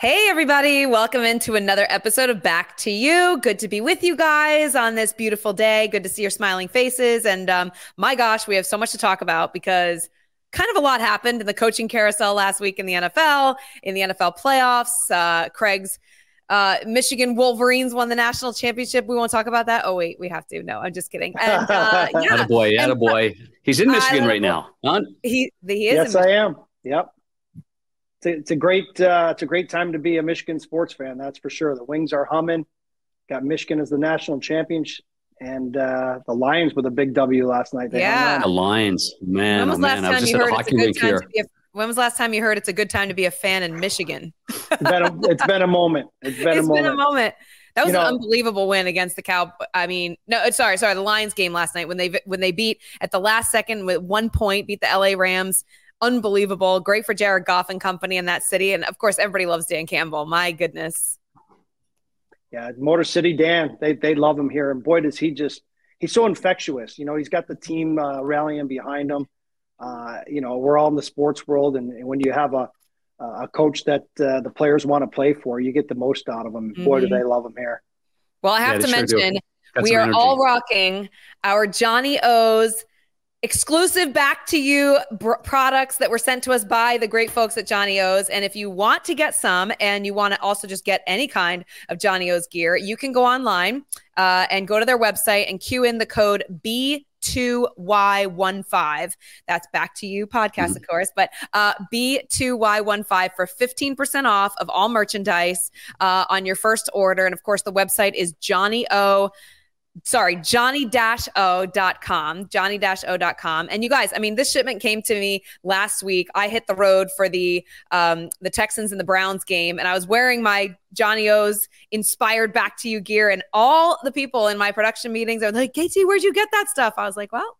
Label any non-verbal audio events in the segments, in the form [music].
Hey, everybody. Welcome into another episode of Back to You. Good to be with you guys on this beautiful day. Good to see your smiling faces. And um, my gosh, we have so much to talk about because kind of a lot happened in the coaching carousel last week in the NFL, in the NFL playoffs. Uh, Craig's uh, Michigan Wolverines won the national championship. We won't talk about that. Oh, wait, we have to. No, I'm just kidding. [laughs] And, uh, yeah. boy, a boy. He's in Michigan right now. Huh? He, he is. Yes, I am. Yep it's a, it's a great uh, it's a great time to be a Michigan sports fan. That's for sure. The Wings are humming. Got Michigan as the national champion, and uh, the Lions with a big W last night. They yeah, the Lions, man. When was oh, last man. time you heard it's a good time to be a, When was last time you heard it's a good time to be a fan in Michigan? it's, been a, it's been a moment. It's been it's a moment. Been a moment. That was you know, an unbelievable win against the Cow. I mean, no, sorry, sorry, the Lions game last night when they when they beat at the last second with one point, beat the LA Rams unbelievable. Great for Jared Goff and company in that city. And of course, everybody loves Dan Campbell. My goodness. Yeah, Motor City Dan, they, they love him here. And boy, does he just, he's so infectious. You know, he's got the team uh, rallying behind him. Uh, you know, we're all in the sports world. And, and when you have a, a coach that uh, the players want to play for, you get the most out of them. Mm-hmm. Boy, do mm-hmm. they love him here. Well, I have yeah, to mention, we are energy. all rocking our Johnny O's exclusive back to you br- products that were sent to us by the great folks at Johnny O's. And if you want to get some and you want to also just get any kind of Johnny O's gear, you can go online uh, and go to their website and cue in the code B2Y15. That's back to you podcast, mm-hmm. of course, but uh, B2Y15 for 15% off of all merchandise uh, on your first order. And of course, the website is Johnny O sorry, johnnie-o.com, johnnie-o.com. And you guys, I mean, this shipment came to me last week. I hit the road for the um, the Texans and the Browns game, and I was wearing my Johnny O's inspired back to you gear. And all the people in my production meetings are like, Katie, where'd you get that stuff? I was like, well,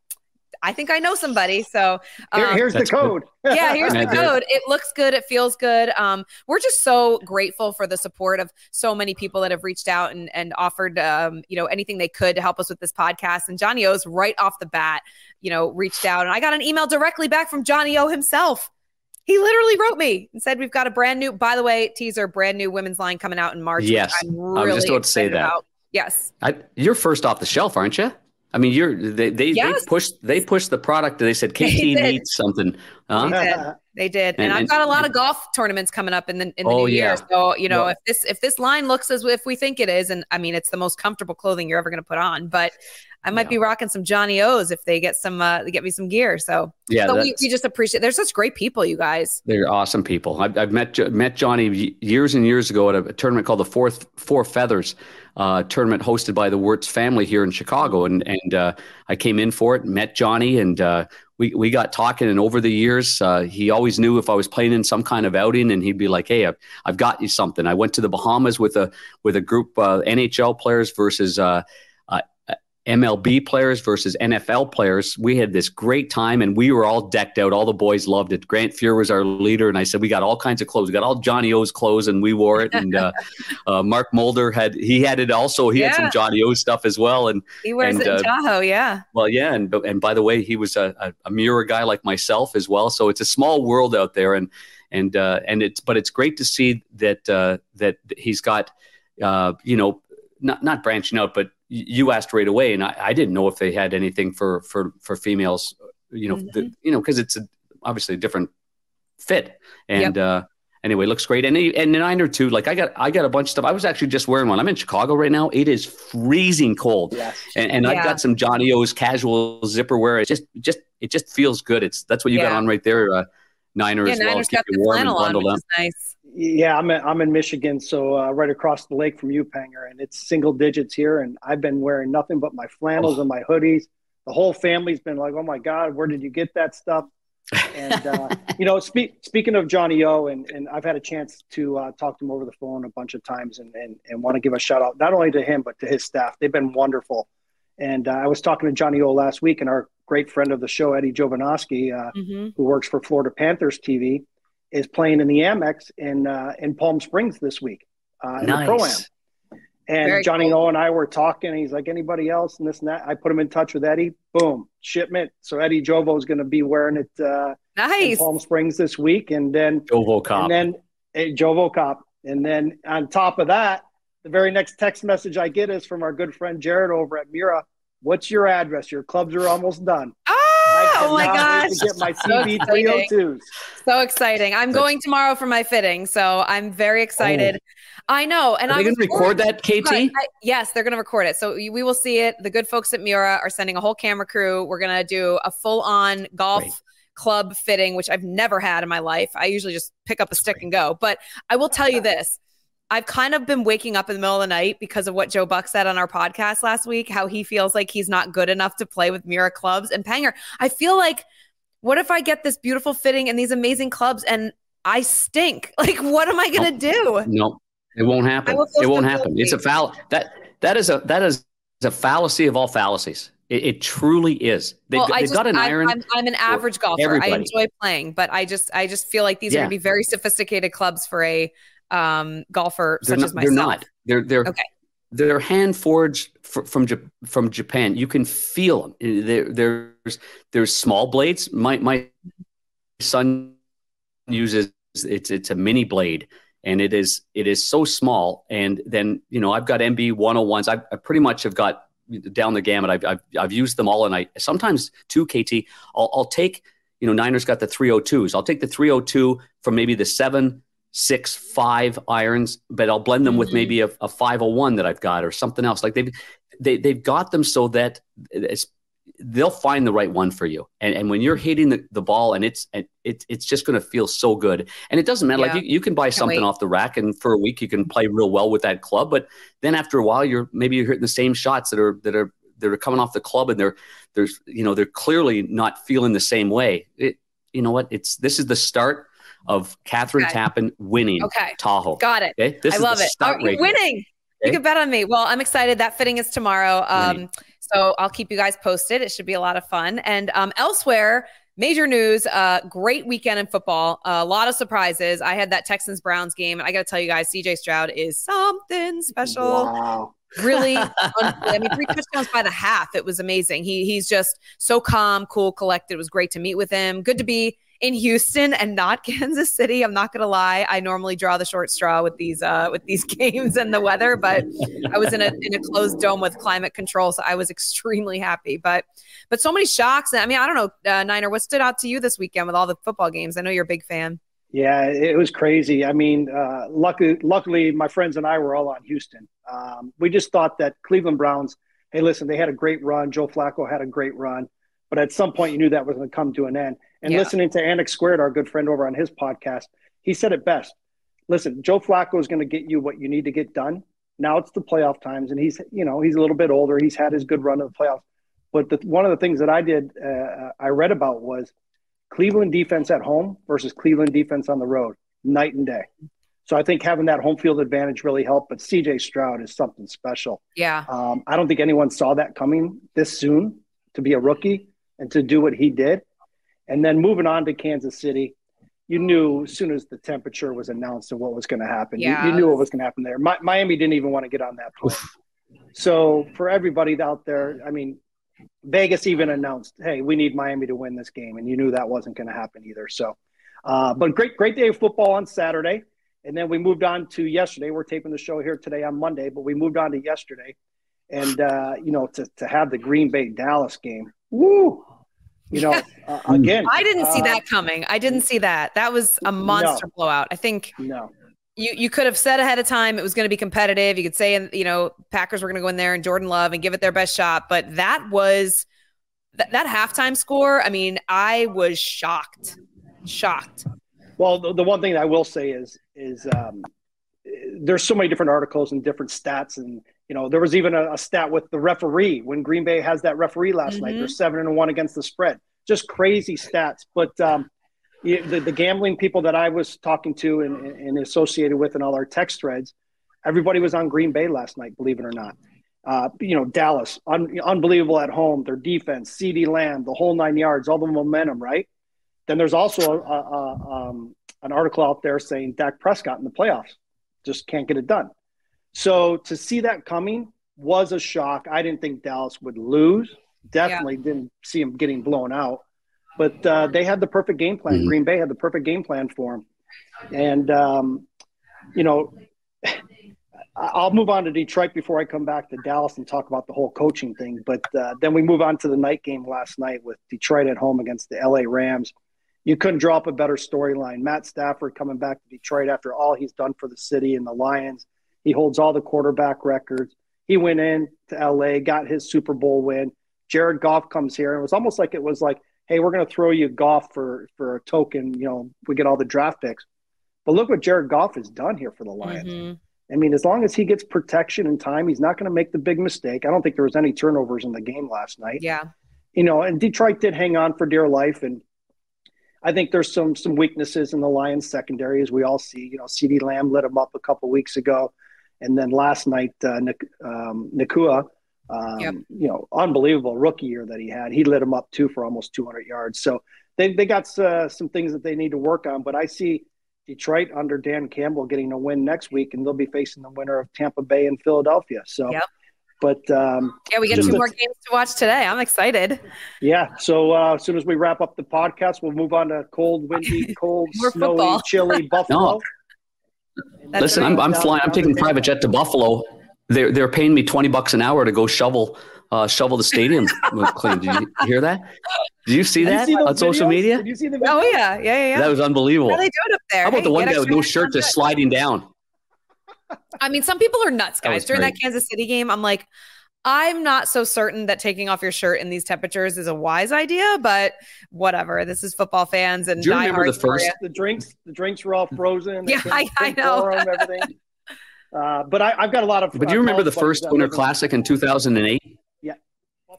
I think I know somebody. So um, Here, here's the code. yeah, [laughs] here's the code. It looks good. It feels good. Um, we're just so grateful for the support of so many people that have reached out and, and offered, um, you know, anything they could to help us with this podcast. And Johnny O's right off the bat, you know, reached out and I got an email directly back from Johnny O himself. He literally wrote me and said, "We've got a brand new, by the way, teaser, brand new women's line coming out in March." Yes, I'm really I was just about to say that. About. Yes, I, you're first off the shelf, aren't you? I mean, you're they they, yes. they pushed they pushed the product. They said KT needs something. Huh? They did. Uh-huh. They did. And, and, I've got a lot of golf tournaments coming up in the in the oh, new year. So you know, well, if this if this line looks as if we think it is, and I mean, it's the most comfortable clothing you're ever going to put on, but I might yeah. be rocking some Johnny O's if they get some uh, they get me some gear. So yeah, so we, we, just appreciate. They're such great people, you guys. They're awesome people. I've, I've met met Johnny years and years ago at a, a tournament called the Fourth Four Feathers uh, tournament hosted by the Wirtz family here in Chicago, and and uh, I came in for it, met Johnny, and uh, we we got talking. And over the years, uh, he always knew if I was playing in some kind of outing, and he'd be like, "Hey, I've, I've got you something." I went to the Bahamas with a with a group uh, NHL players versus uh, MLB players versus NFL players. We had this great time and we were all decked out. All the boys loved it. Grant Fuhr was our leader. And I said, we got all kinds of clothes. We got all Johnny O's clothes and we wore it. And uh, [laughs] uh, Mark Mulder had, he had it also. He yeah. had some Johnny O stuff as well. And he wears and, it in uh, Tahoe. Yeah. Well, yeah. And, and by the way, he was a, a, a Miura guy like myself as well. So it's a small world out there. And, and, uh, and it's, but it's great to see that, uh, that he's got, uh, you know, not, not branching out, but you asked right away, and I, I, didn't know if they had anything for for for females. You know, mm-hmm. the, you know, because it's a, obviously a different fit. And yep. uh, anyway, looks great. And and nine or two, like I got I got a bunch of stuff. I was actually just wearing one. I'm in Chicago right now. It is freezing cold, yes. and, and yeah. I've got some Johnny O's casual zipper wear. It just just it just feels good. It's that's what you yeah. got on right there. Uh, Niner yeah, as well. Niners Keep got the flannel on, which is nice. Yeah, I'm in, I'm in Michigan, so uh, right across the lake from you, Panger, and it's single digits here. And I've been wearing nothing but my flannels oh. and my hoodies. The whole family's been like, "Oh my God, where did you get that stuff?" and uh, [laughs] you know, speak, speaking of Johnny O, and, and I've had a chance to uh, talk to him over the phone a bunch of times, and, and and want to give a shout out not only to him but to his staff. They've been wonderful. And uh, I was talking to Johnny O last week, and our great friend of the show, Eddie Jovanovski, uh, mm-hmm. who works for Florida Panthers TV is playing in the Amex in uh, in Palm Springs this week uh, in nice. the pro am. And Very Johnny cool. O and I were talking. He's like, anybody else and this and that. I put him in touch with Eddie. Boom, shipment. So Eddie Jovo is going to be wearing it. Uh, nice. Palm Springs this week, and then Jovo Cop. And then a Jovo Cop. And then on top of that, the very next text message I get is from our good friend Jared over at Miura. What's your address? Your clubs are almost done. Oh, oh my gosh. To get my [laughs] CB 302s. So exciting. I'm going tomorrow for my fitting. So I'm very oh. excited. Oh. I know. And I'm going to record that, KT? I, yes, they're going to record it. So we will see it. The good folks at Miura are sending a whole camera crew. We're going to do a full on golf. Great club fitting, which I've never had in my life. I usually just pick up a stick and go. But I will tell you this I've kind of been waking up in the middle of the night because of what Joe Buck said on our podcast last week, how he feels like he's not good enough to play with Miura clubs and Panger. I feel like, what if I get this beautiful fitting and these amazing clubs and I stink? [laughs] Like, what am I going to do? No, it won't happen. It won't happen. It's a foul. That that is a that is a fallacy of all fallacies. It, it truly is. They've, well, just, got an iron. I'm, I'm an average golfer. Everybody. I enjoy playing, but I just I just feel like these yeah. are going to be very sophisticated clubs for a um, golfer they're such not, as myself. They're not. They're they're okay. They're hand forged from from Japan. You can feel them. There, there's there's small blades. My my son uses it's it's a mini blade and it is it is so small and then you know i've got mb 101s i, I pretty much have got down the gamut I've, I've, I've used them all and i sometimes two kt I'll, I'll take you know niners got the 302s i'll take the 302 from maybe the 7 6 5 irons but i'll blend them mm-hmm. with maybe a, a 501 that i've got or something else like they've they, they've got them so that it's they'll find the right one for you. And, and when you're hitting the, the ball and it's it, it's just going to feel so good. And it doesn't matter. Yeah. Like you, you can buy something off the rack and for a week you can play real well with that club. But then after a while, you're maybe you're hitting the same shots that are that are that are coming off the club and they're there's you know they're clearly not feeling the same way. It, you know what? It's this is the start of Kathryn okay. Tappen winning okay. Tahoe. Got it. Okay? This I love it. Oh, winning. Okay? You can bet on me. Well, I'm excited. That fitting is tomorrow. Um, so I'll keep you guys posted. It should be a lot of fun. And um, elsewhere, major news uh, great weekend in football a lot of surprises i had that texans browns game and i gotta tell you guys cj stroud is something special wow. really [laughs] i mean three touchdowns by the half it was amazing he he's just so calm cool collected it was great to meet with him good to be in Houston and not [laughs] Kansas City. I'm not to lie. I normally draw the short straw with these uh, with these [laughs] games and the weather, but I was in a in a closed dome with climate control, so I was extremely happy. But but so many shocks. I mean, I don't know, uh, Niner. What stood out to you this weekend with all the football games? I know you're a big fan. Yeah, it was crazy. I mean, uh, luckily, luckily, my friends and I were all on Houston. Um, we just thought that Cleveland Browns. Hey, listen, they had a great run. Joe Flacco had a great run, but at some point, you knew that was going to come to an end. And yeah. listening to Anik Squared, our good friend over on his podcast, he said it best. Listen, Joe Flacco is going to get you what you need to get done. Now it's the playoff times, and he's you know he's a little bit older. He's had his good run of the playoffs. But the, one of the things that I did, uh, I read about was Cleveland defense at home versus Cleveland defense on the road, night and day. So I think having that home field advantage really helped. But CJ Stroud is something special. Yeah. Um, I don't think anyone saw that coming this soon to be a rookie and to do what he did. And then moving on to Kansas City, you knew as soon as the temperature was announced and what was going to happen, yeah. you, you, knew what was going to happen there. Mi- Miami didn't even want to get on that plane. So for everybody out there, I mean, Vegas even announced, "Hey, we need Miami to win this game," and you knew that wasn't going to happen either. So, uh, but great, great day of football on Saturday, and then we moved on to yesterday. We're taping the show here today on Monday, but we moved on to yesterday, and uh, you know, to to have the Green Bay Dallas game, woo! You know, uh, again, I didn't see uh, that coming. I didn't see that. That was a monster no, blowout. I think no. You, you could have said ahead of time it was going to be competitive. You could say, you know, Packers were going to go in there and Jordan Love and give it their best shot. But that was th- that halftime score. I mean, I was shocked, shocked. Well, the, the one thing I will say is is um, there's so many different articles and different stats and you know, there was even a, a, stat with the referee when Green Bay has that referee last mm-hmm. night. They're seven and one against the spread. Just crazy stats. But um, the, the gambling people that I was talking to and, and associated with in all our text threads, everybody was on Green Bay last night, believe it or not. Uh, you know, Dallas, un- unbelievable at home. Their defense, CeeDee Lamb, the whole nine yards, all the momentum, right? Then there's also a, a, um, an article out there saying Dak Prescott in the playoffs just can't get it done. So to see that coming was a shock. I didn't think Dallas would lose. Definitely yeah. didn't see him getting blown out. But uh, they had the perfect game plan. Mm-hmm. Green Bay had the perfect game plan for him. And um, you know, I'll move on to Detroit before I come back to Dallas and talk about the whole coaching thing. But uh, then we move on to the night game last night with Detroit at home against the LA Rams. You couldn't draw up a better storyline. Matt Stafford coming back to Detroit after all he's done for the city and the Lions. He holds all the quarterback records. He went in to LA, got his Super Bowl win. Jared Goff comes here, and it was almost like it was like, hey, we're going to throw you Goff for for a token. You know, we get all the draft picks. But look what Jared Goff has done here for the Lions. Mm-hmm. I mean, as long as he gets protection and time, he's not going to make the big mistake. I don't think there was any turnovers in the game last night. Yeah. You know, and Detroit did hang on for dear life. And I think there's some some weaknesses in the Lions secondary, as we all see. You know, CeeDee Lamb lit him up a couple weeks ago. And then last night, uh, um, Nacua, um, yep. you know, unbelievable rookie year that he had. He lit him up too for almost 200 yards. So they, they got uh, some things that they need to work on. But I see Detroit under Dan Campbell getting a win next week, and they'll be facing the winner of Tampa Bay and Philadelphia. So, yep. but um, yeah, we get two more games to watch today. I'm excited. Yeah. So uh, as soon as we wrap up the podcast, we'll move on to cold, windy, [laughs] cold, snowy, football. chilly [laughs] Buffalo. No. Listen, I'm, I'm flying. I'm taking private jet to Buffalo. They're they're paying me twenty bucks an hour to go shovel uh, shovel the stadium clean. Did you hear that? Did you see that see on social media? Did you see the video? Oh yeah, yeah, yeah. That was unbelievable. How they do it up there? How about hey, the one guy with no shirt just sliding down? I mean, some people are nuts, guys. That During great. that Kansas City game, I'm like, I'm not so certain that taking off your shirt in these temperatures is a wise idea, but whatever. This is football fans and Do you remember the first the drinks? The drinks were all frozen. Yeah, I, I know. everything. [laughs] Uh, but I, have got a lot of. But do you remember the first Winter Classic in 2008? Yeah.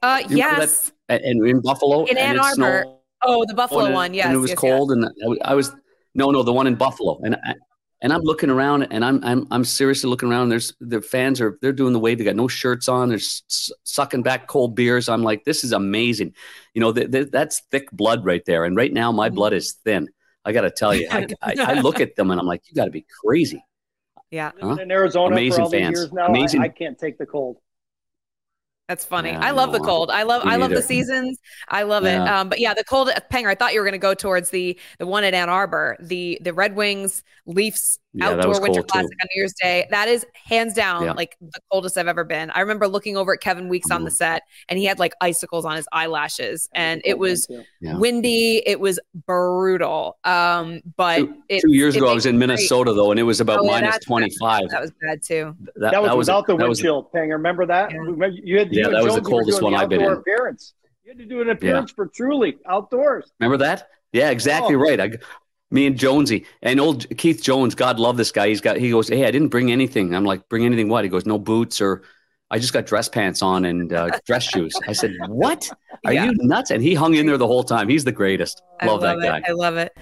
Uh, yes. And in Buffalo. In Ann Arbor. Oh, the Buffalo and, one. Yes. And it was yes, cold, yes. and I was no, no, the one in Buffalo, and I, and I'm looking around, and I'm I'm I'm seriously looking around. There's the fans are they're doing the wave. They got no shirts on. They're s- sucking back cold beers. I'm like, this is amazing. You know, th- th- that's thick blood right there. And right now, my mm-hmm. blood is thin. I got to tell you, [laughs] I, I, I, look at them and I'm like, you got to be crazy. Yeah. Huh? In Arizona, amazing fans. Now, amazing. I, I can't take the cold. That's funny. Yeah, I love the cold. I love I love the seasons. I love yeah. it. Um, but yeah, the cold Panger. I thought you were going to go towards the the one at Ann Arbor, the the Red Wings Leafs yeah, outdoor winter classic too. on New Year's Day. That is hands down yeah. like the coldest I've ever been. I remember looking over at Kevin Weekes mm-hmm. on the mm-hmm. set and he had like icicles on his eyelashes and it was yeah. windy. It was brutal. Um, but two, it, two years ago I was in Minnesota great. though and it was about oh, minus 25. That was bad too. That, that was, that was without a, the wind chill, Panger. Remember that? You had yeah, that was the coldest one I've been in. Appearance. You had to do an appearance for Truly outdoors. Remember that? Yeah, exactly oh. right. I, me and Jonesy and old Keith Jones, God love this guy. He's got he goes, Hey, I didn't bring anything. I'm like, bring anything what? He goes, No boots or I just got dress pants on and uh, dress shoes. I said, What? Are yeah. you nuts? And he hung in there the whole time. He's the greatest. Love, love that guy. I love it.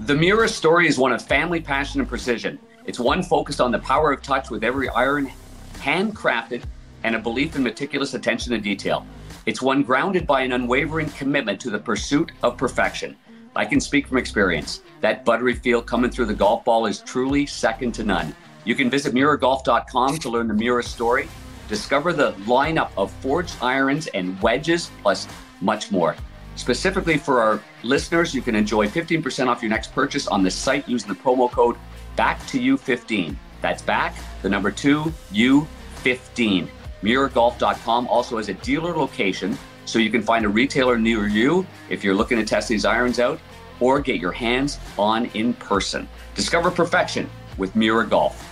The Miura story is one of family passion and precision. It's one focused on the power of touch with every iron handcrafted and a belief in meticulous attention to detail. It's one grounded by an unwavering commitment to the pursuit of perfection. I can speak from experience. That buttery feel coming through the golf ball is truly second to none. You can visit MiuraGolf.com to learn the Miura story, discover the lineup of forged irons and wedges, plus much more. Specifically for our listeners, you can enjoy 15% off your next purchase on the site using the promo code back to you 15 That's back, the number two, U15. MiuraGolf.com also has a dealer location so you can find a retailer near you if you're looking to test these irons out or get your hands on in person. Discover perfection with Miura Golf.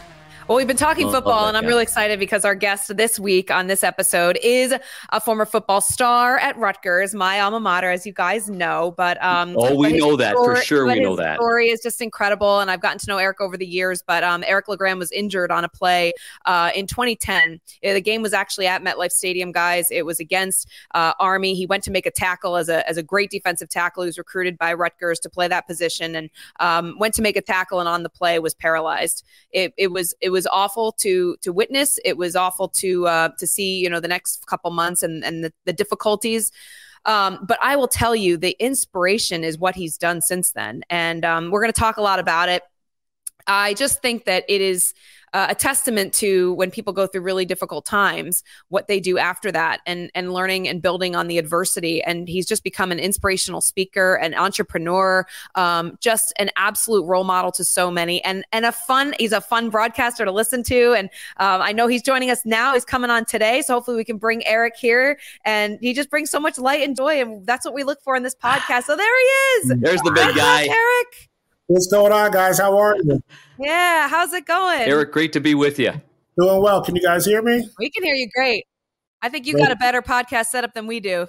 Well, we've been talking football, and I'm really excited because our guest this week on this episode is a former football star at Rutgers, my alma mater, as you guys know. But um, oh, we know that story, for sure. We know that story is just incredible, and I've gotten to know Eric over the years. But um, Eric LeGrand was injured on a play uh, in 2010. The game was actually at MetLife Stadium, guys. It was against uh, Army. He went to make a tackle as a as a great defensive tackle. He was recruited by Rutgers to play that position, and um, went to make a tackle, and on the play was paralyzed. It, it was it was was awful to to witness. It was awful to uh, to see, you know, the next couple months and and the, the difficulties. Um, but I will tell you, the inspiration is what he's done since then, and um, we're going to talk a lot about it. I just think that it is uh, a testament to when people go through really difficult times, what they do after that, and and learning and building on the adversity. And he's just become an inspirational speaker, an entrepreneur, um, just an absolute role model to so many, and and a fun. He's a fun broadcaster to listen to, and um, I know he's joining us now. He's coming on today, so hopefully we can bring Eric here, and he just brings so much light and joy, and that's what we look for in this podcast. So there he is. There's the big guy, Eric. What's going on, guys? How are you? Yeah, how's it going? Eric, great to be with you. Doing well. Can you guys hear me? We can hear you great. I think you got a better podcast setup than we do.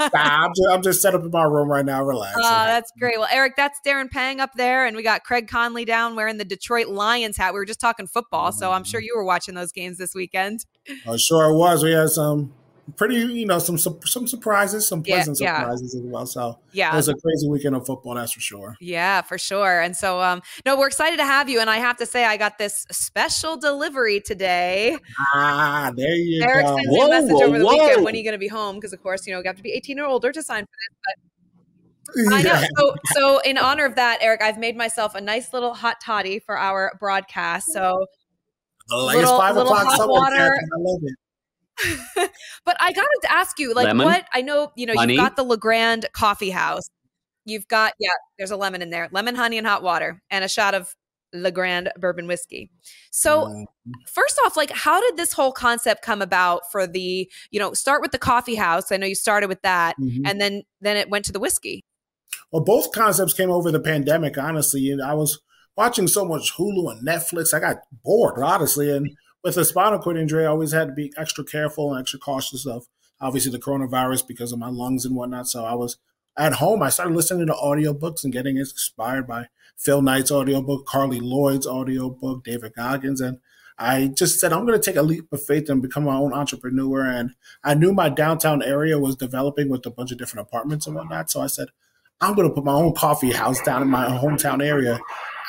nah, I'm, just, I'm just set up in my room right now. Relax. Oh, that's great. Well, Eric, that's Darren Pang up there, and we got Craig Conley down wearing the Detroit Lions hat. We were just talking football, so I'm sure mm-hmm. you were watching those games this weekend. Oh, sure it was. We had some pretty, you know, some some surprises, some pleasant yeah, yeah. surprises as well. So yeah, it was a crazy weekend of football, that's for sure. Yeah, for sure. And so, um, no, we're excited to have you. And I have to say, I got this special delivery today. Ah, there you Eric go. Eric sent me a message whoa, over the whoa. weekend. When are you going to be home? Because of course, you know, you have to be 18 or older to sign for this. But [laughs] I know. So, so in honor of that, Eric, I've made myself a nice little hot toddy for our broadcast. So. Like little, it's five o'clock. Hot water. I love it. [laughs] but I got to ask you, like, lemon? what I know, you know, honey? you've got the Legrand Coffee House. You've got, yeah, there's a lemon in there, lemon, honey, and hot water, and a shot of Legrand bourbon whiskey. So, mm. first off, like, how did this whole concept come about for the, you know, start with the coffee house? I know you started with that, mm-hmm. and then then it went to the whiskey. Well, both concepts came over the pandemic. Honestly, and I was watching so much Hulu and Netflix, I got bored, honestly, and with a spinal cord injury, I always had to be extra careful and extra cautious of obviously the coronavirus because of my lungs and whatnot. So I was at home. I started listening to audiobooks and getting inspired by Phil Knight's audiobook, Carli Lloyd's audiobook, David Goggins. And I just said, I'm going to take a leap of faith and become my own entrepreneur. And I knew my downtown area was developing with a bunch of different apartments and whatnot. So I said, I'm going to put my own coffee house down in my hometown area.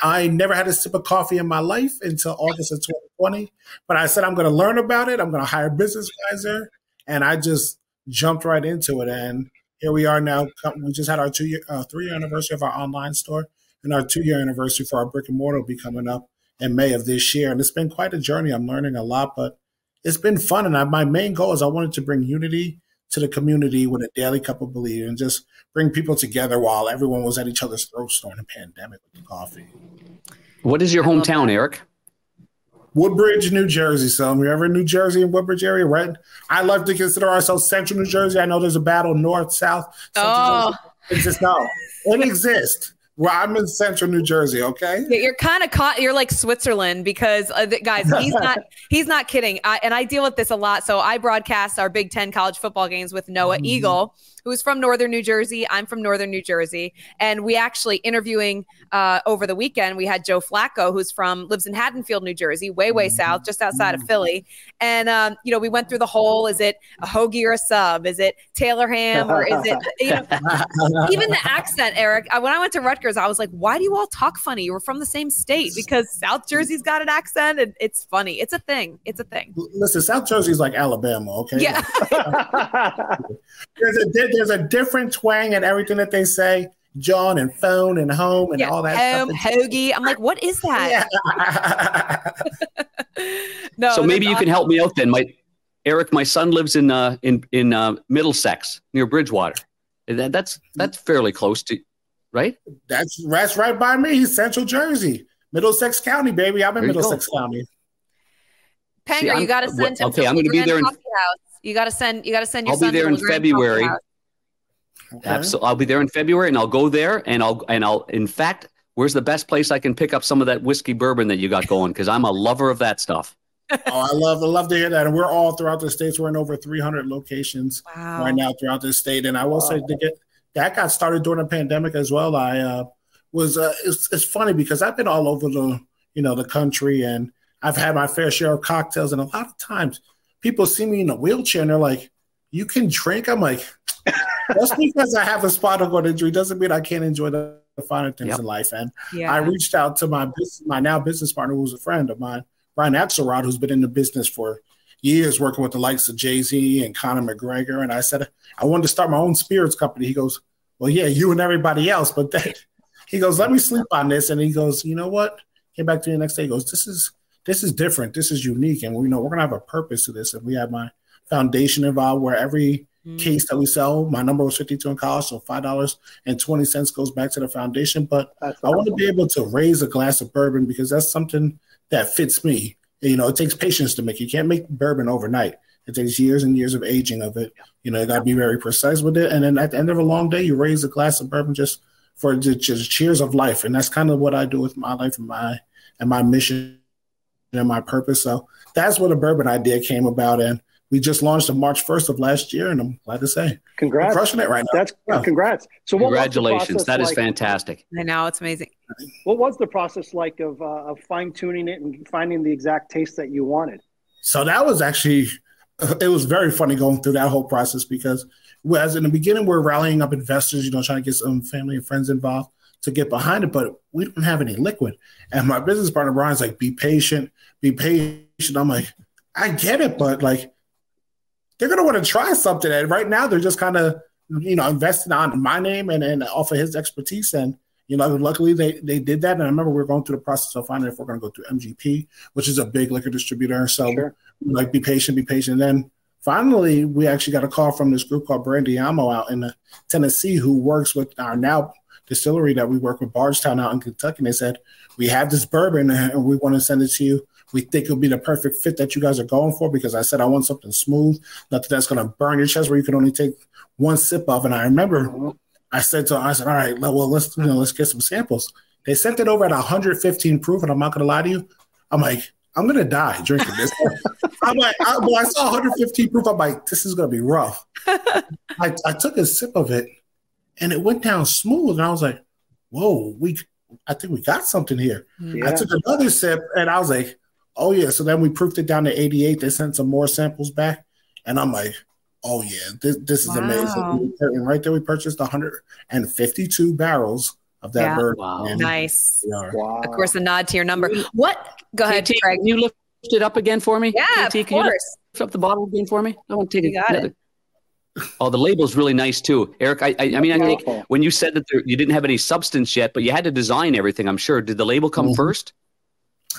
I never had a sip of coffee in my life until August of 2020. But I said, I'm going to learn about it. I'm going to hire a business advisor. And I just jumped right into it. And here we are now. We just had our two year, uh, three year anniversary of our online store, and our two year anniversary for our brick and mortar will be coming up in May of this year. And it's been quite a journey. I'm learning a lot, but it's been fun. And I, my main goal is I wanted to bring unity to the community with a daily cup of belief and just bring people together while everyone was at each other's throats during the pandemic with the coffee. What is your hometown, Eric? Woodbridge, New Jersey. So, you ever in New Jersey and Woodbridge area, right? I love to consider ourselves Central New Jersey. I know there's a battle north, south. oh, it just no, it exists. [laughs] Well, I'm in central New Jersey. Okay, you're kind of caught. You're like Switzerland because uh, guys, he's not. [laughs] he's not kidding. I, and I deal with this a lot. So I broadcast our Big Ten college football games with Noah mm-hmm. Eagle, who's from Northern New Jersey. I'm from Northern New Jersey, and we actually interviewing uh, over the weekend. We had Joe Flacco, who's from lives in Haddonfield, New Jersey, way way mm-hmm. south, just outside of Philly. And um, you know, we went through the whole: is it a hoagie or a sub? Is it Taylor ham or is it [laughs] you know, even the accent, Eric? When I went to Rutgers, I was like, why do you all talk funny? We're from the same state because South Jersey's got an accent, and it's funny. It's a thing. It's a thing. Listen, South Jersey's like Alabama, okay? Yeah. [laughs] there's a there's a different twang in everything that they say. John and phone and home and yeah, all that home, stuff. hoagie. I'm like, what is that? Yeah. [laughs] no. So maybe you awesome. can help me out then. My Eric, my son lives in uh, in in uh, Middlesex near Bridgewater. That, that's that's fairly close to, right? That's that's right by me. He's Central Jersey, Middlesex County, baby. I'm in Middlesex County. Panger, See, you got to send him. Okay, I'm going to be there. In, you got to send. You got to send your. I'll be there in February. Okay. Absolutely, I'll be there in February, and I'll go there, and I'll and I'll. In fact, where's the best place I can pick up some of that whiskey bourbon that you got going? Because I'm a lover of that stuff. [laughs] oh, I love, I love to hear that. And we're all throughout the states. We're in over 300 locations wow. right now throughout the state. And I will wow. say to get that got started during the pandemic as well. I uh, was uh, it's, it's funny because I've been all over the you know the country and I've had my fair share of cocktails. And a lot of times people see me in a wheelchair and they're like, "You can drink." I'm like, [laughs] just because I have a spinal cord injury doesn't mean I can't enjoy the, the finer things yep. in life. And yeah. I reached out to my my now business partner, who's a friend of mine, Brian Axelrod, who's been in the business for years, working with the likes of Jay Z and Conor McGregor. And I said I wanted to start my own spirits company. He goes, "Well, yeah, you and everybody else, but then he goes, let me sleep on this." And he goes, "You know what?" came back to me the next day. He goes, "This is this is different. This is unique, and we know we're gonna have a purpose to this." And we have my foundation involved, where every mm. case that we sell, my number was fifty two in college, so five dollars and twenty cents goes back to the foundation. But that's I want to be able to raise a glass of bourbon because that's something that fits me. You know, it takes patience to make. You can't make bourbon overnight. It takes years and years of aging of it. You know, you got to be very precise with it. And then at the end of a long day, you raise a glass of bourbon just for just cheers of life. And that's kind of what I do with my life and my and my mission and my purpose. So that's where the bourbon idea came about. And we just launched on March 1st of last year, and I'm glad to say, congrats, We're crushing it right now. That's yeah. congrats. So, congratulations, that is like? fantastic. I know it's amazing. What was the process like of, uh, of fine tuning it and finding the exact taste that you wanted? So that was actually [laughs] it was very funny going through that whole process because whereas in the beginning we're rallying up investors, you know, trying to get some family and friends involved to get behind it, but we don't have any liquid. And my business partner Brian's like, be patient, be patient. I'm like, I get it, but like they're gonna want to try something. And right now they're just kind of, you know, investing on my name and, and off of his expertise. And you know, luckily they they did that. And I remember we are going through the process of finding if we're going to go through MGP, which is a big liquor distributor. So, sure. like, be patient, be patient. And then finally, we actually got a call from this group called Brandiamo out in uh, Tennessee, who works with our now distillery that we work with, Bardstown out in Kentucky. And they said, "We have this bourbon, and we want to send it to you." We think it'll be the perfect fit that you guys are going for because I said I want something smooth, nothing that's going to burn your chest where you can only take one sip of. And I remember. I said to I said, all right, well, let's you know, let's get some samples. They sent it over at 115 proof, and I'm not gonna lie to you. I'm like, I'm gonna die drinking this. [laughs] I'm like, I, when I saw 115 proof, I'm like, this is gonna be rough. [laughs] I, I took a sip of it, and it went down smooth, and I was like, whoa, we, I think we got something here. Yeah. I took another sip, and I was like, oh yeah. So then we proofed it down to 88. They sent some more samples back, and I'm like, Oh yeah, this, this is wow. amazing. And right there, we purchased 152 barrels of that yeah. bird. Wow. Nice. Wow. Of course, a nod to your number. What? Go ahead, KT, Craig. Can you lift it up again for me? Yeah, KT, of can course. You lift up the bottle again for me? I want to take you got it. Oh, the label's really nice too, Eric. I, I, I mean, I think when you said that there, you didn't have any substance yet, but you had to design everything. I'm sure. Did the label come mm-hmm. first?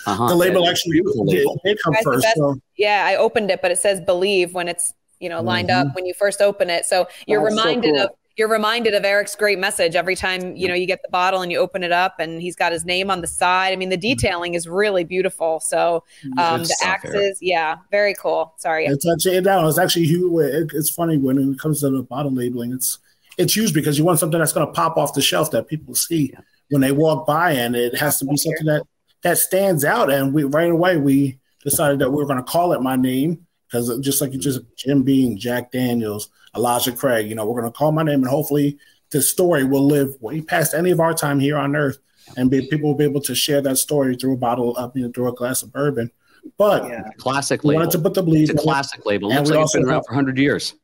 Uh-huh. The label yeah, actually did, did come first. So. Yeah, I opened it, but it says "Believe" when it's you know, lined mm-hmm. up when you first open it. So you're That's reminded so cool. of you're reminded of Eric's great message every time you know you get the bottle and you open it up and he's got his name on the side. I mean, the mm-hmm. detailing is really beautiful. So um, the axes, yeah, very cool. Sorry, it's actually it down. It's actually it's funny when it comes to the bottle labeling. It's it's used because you want something that's going to pop off the shelf that people see yeah. when they walk by, and it has to be something that that stands out. And we right away we decided that we are going to call it my name because just like you just Jim Beam, Jack Daniels, Elijah Craig, you know, we're going to call my name and hopefully this story will live way past any of our time here on earth and be, people will be able to share that story through a bottle of, you know, through a glass of bourbon. But yeah. classic label. wanted to put the bleed. It's a classic label. Looks like it's been around have, for 100 years.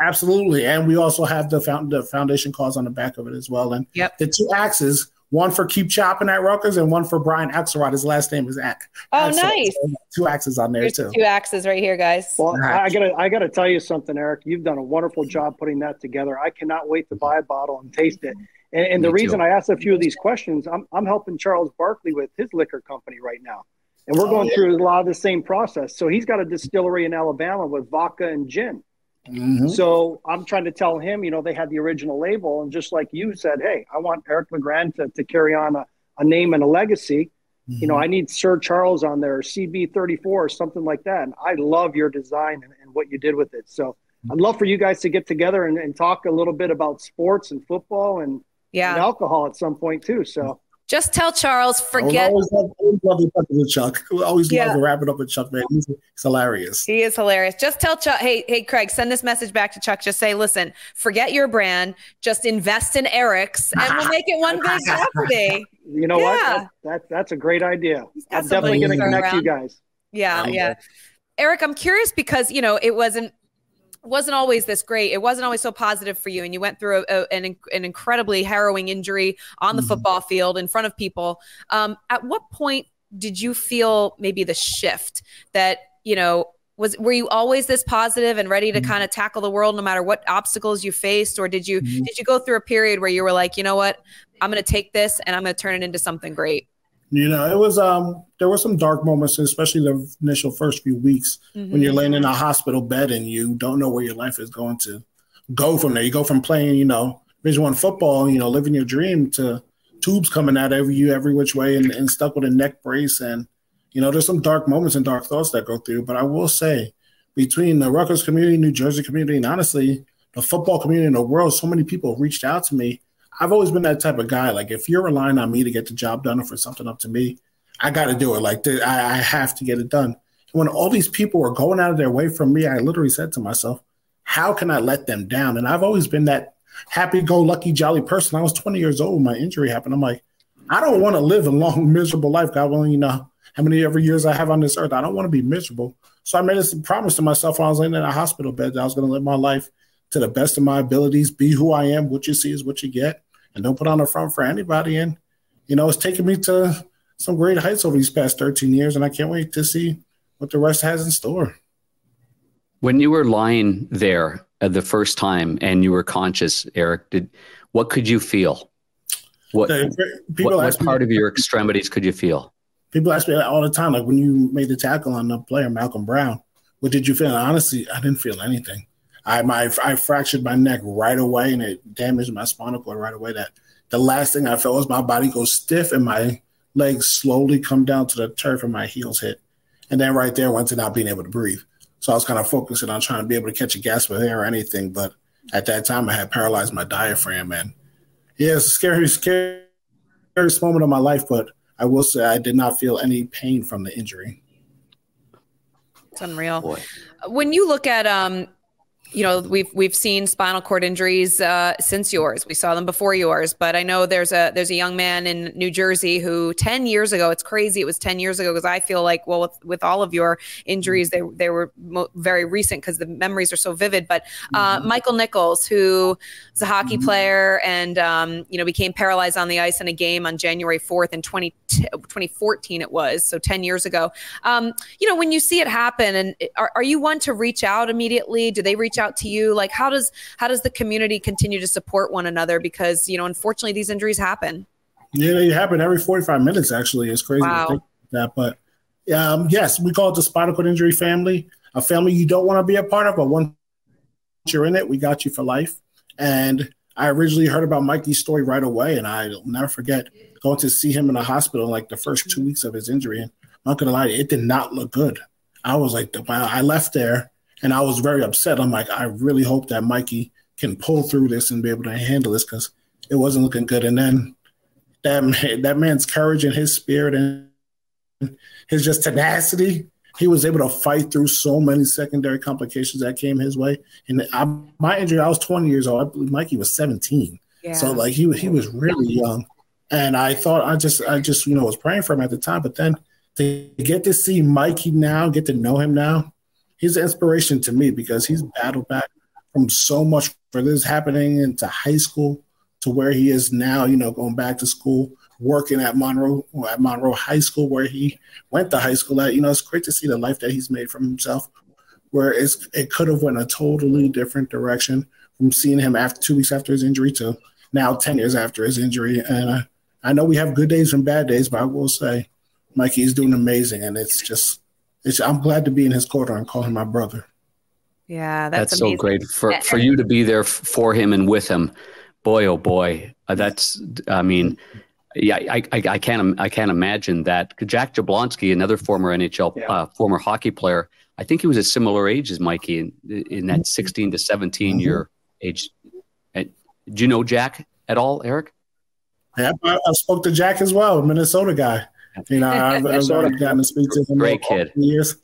Absolutely. And we also have the, found, the foundation cause on the back of it as well. And yep. the two axes one for Keep Chopping at Rutgers and one for Brian Axelrod. His last name is Ack. Oh, nice. So two axes on there Here's too. Two axes right here, guys. Well, right. I gotta I gotta tell you something, Eric. You've done a wonderful job putting that together. I cannot wait to buy a bottle and taste it. And, and the reason I asked a few of these questions, I'm I'm helping Charles Barkley with his liquor company right now. And we're oh, going yeah. through a lot of the same process. So he's got a distillery in Alabama with vodka and gin. Mm-hmm. So I'm trying to tell him, you know, they had the original label, and just like you said, hey, I want Eric LeGrand to, to carry on a, a name and a legacy. Mm-hmm. You know, mm-hmm. I need Sir Charles on there, CB34 or something like that. And I love your design and, and what you did with it. So mm-hmm. I'd love for you guys to get together and, and talk a little bit about sports and football and, yeah. and alcohol at some point too. So just tell Charles, forget. I always love, always love with Chuck. We always yeah. love to wrap it up with Chuck, man. He's, he's, hilarious. He is hilarious. Just tell Chuck, hey, hey, Craig, send this message back to Chuck. Just say, listen, forget your brand. Just invest in Eric's and we'll make it one big property. [laughs] You know yeah. what? That, that, that's a great idea. I'm definitely going to connect around. you guys. Yeah, yeah. Eric, I'm curious because, you know, it wasn't wasn't always this great. It wasn't always so positive for you. And you went through a, a, an, an incredibly harrowing injury on the mm-hmm. football field in front of people. Um, at what point did you feel maybe the shift that, you know, was were you always this positive and ready to mm-hmm. kind of tackle the world no matter what obstacles you faced or did you mm-hmm. did you go through a period where you were like you know what i'm going to take this and i'm going to turn it into something great You know, it was um there were some dark moments, especially the initial first few weeks mm-hmm. when you're laying in a hospital bed and you don't know where your life is going to go from there. You go from playing, you know, Division One football, you know, living your dream to tubes coming out of you every which way and, and stuck with a neck brace. And, you know, there's some dark moments and dark thoughts that go through. But I will say, between the Rutgers community, New Jersey community, and honestly, the football community in the world, so many people reached out to me I've always been that type of guy. Like if you're relying on me to get the job done or for something up to me, I got to do it. Like I, I have to get it done. When all these people were going out of their way from me, I literally said to myself, "How can I let them down?" And I've always been that happy-go-lucky, jolly person. I was 20 years old when my injury happened. I'm like, I don't want to live a long, [laughs] miserable life. God willing, you know how many ever years I have on this earth. I don't want to be miserable. So I made a promise to myself when I was laying in a hospital bed that I was going to live my life to the best of my abilities, be who I am. What you see is what you get and don't put on the front for anybody. And, you know, it's taken me to some great heights over these past 13 years, and I can't wait to see what the rest has in store. When you were lying there uh, the first time and you were conscious, Eric, did what could you feel? What, what, what part of your extremities could you feel? People ask me all the time, like when you made the tackle on the player Malcolm Brown, what did you feel? And honestly, I didn't feel anything. I my I fractured my neck right away and it damaged my spinal cord right away. That the last thing I felt was my body go stiff and my legs slowly come down to the turf and my heels hit. And then right there went to not being able to breathe. So I was kind of focusing on trying to be able to catch a gasp of air or anything. But at that time I had paralyzed my diaphragm and yeah, it's a scary, scary moment of my life, but I will say I did not feel any pain from the injury. It's unreal. Boy. When you look at um you know we've we've seen spinal cord injuries uh, since yours. We saw them before yours, but I know there's a there's a young man in New Jersey who 10 years ago. It's crazy. It was 10 years ago because I feel like well with, with all of your injuries they they were mo- very recent because the memories are so vivid. But uh, mm-hmm. Michael Nichols, who is a hockey mm-hmm. player and um, you know became paralyzed on the ice in a game on January 4th in 20, 2014 it was so 10 years ago. Um, you know when you see it happen, and are, are you one to reach out immediately? Do they reach reach out to you? Like how does how does the community continue to support one another? Because you know, unfortunately, these injuries happen. Yeah, they happen every 45 minutes. Actually, it's crazy wow. to think that, but um, yes, we call it the spinal cord injury family, a family you don't want to be a part of, but once you're in it, we got you for life. And I originally heard about Mikey's story right away, and I'll never forget going to see him in the hospital like the first two weeks of his injury. And I'm not gonna lie, it did not look good. I was like, wow, I left there and I was very upset. I'm like, I really hope that Mikey can pull through this and be able to handle this because it wasn't looking good. And then that [laughs] that man's courage and his spirit and his just tenacity, he was able to fight through so many secondary complications that came his way. And I, my injury, I was 20 years old. I believe Mikey was 17. Yeah. So like he he was really young. And I thought I just I just you know was praying for him at the time. But then to get to see Mikey now, get to know him now, he's an inspiration to me because he's battled back from so much for this happening into high school to where he is now, you know, going back to school, working at Monroe at Monroe High School where he went to high school at. You know, it's great to see the life that he's made for himself. Where it's it could have went a totally different direction from seeing him after two weeks after his injury to now ten years after his injury. And I, I know we have good days and bad days, but I will say Mikey is doing amazing, and it's just it's, I'm glad to be in his corner and call him my brother. Yeah, that's, that's so great for for you to be there for him and with him. Boy, oh boy, uh, that's. I mean, yeah, I, I, I can't I can't imagine that. Jack Jablonski, another former NHL yeah. uh, former hockey player, I think he was a similar age as Mikey in in that 16 to 17 mm-hmm. year age. Uh, do you know Jack at all, Eric? Yeah, I, I spoke to Jack as well, a Minnesota guy. You know, I've, [laughs] I've already gotten to speak to him. Great kid. Years.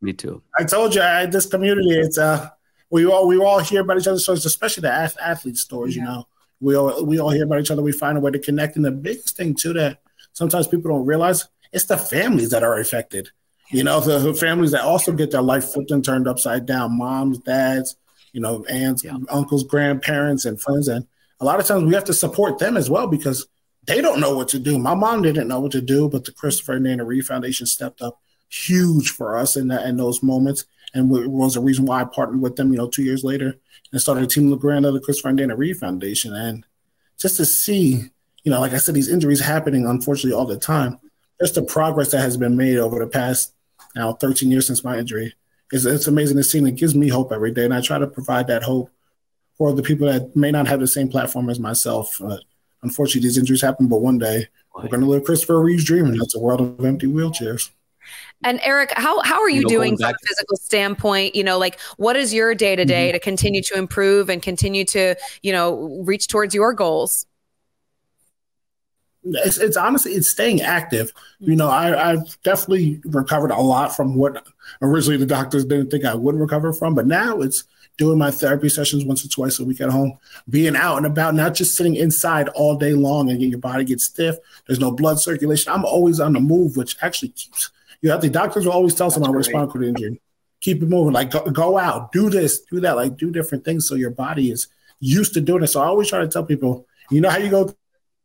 Me too. I told you, I, this community, it's uh, we all we all hear about each other's stories, especially the athlete stories. Yeah. You know, we all we all hear about each other. We find a way to connect. And the biggest thing too that sometimes people don't realize it's the families that are affected. You know, the, the families that also get their life flipped and turned upside down. Moms, dads, you know, aunts, yeah. uncles, grandparents, and friends. And a lot of times we have to support them as well because they don't know what to do. My mom didn't know what to do, but the Christopher and Dana Reeve Foundation stepped up huge for us in that in those moments, and it was the reason why I partnered with them. You know, two years later, and started a Team LeGrand of the Christopher and Dana Reeve Foundation, and just to see, you know, like I said, these injuries happening unfortunately all the time. Just the progress that has been made over the past now 13 years since my injury is it's amazing to see and it gives me hope every day. And I try to provide that hope for the people that may not have the same platform as myself. Uh, unfortunately, these injuries happen, but one day we're going to live Christopher Reeve's dream, and that's a world of empty wheelchairs. And Eric, how how are you, you know, doing from a physical standpoint? You know, like what is your day to day to continue to improve and continue to you know reach towards your goals? It's, it's honestly it's staying active. Mm-hmm. You know, I, I've definitely recovered a lot from what originally the doctors didn't think I would recover from, but now it's doing my therapy sessions once or twice a week at home, being out and about, not just sitting inside all day long and your body gets stiff. There's no blood circulation. I'm always on the move, which actually keeps you know, the doctors will always tell someone with spinal cord injury, keep it moving, like go, go, out, do this, do that, like do different things so your body is used to doing it. So I always try to tell people, you know how you go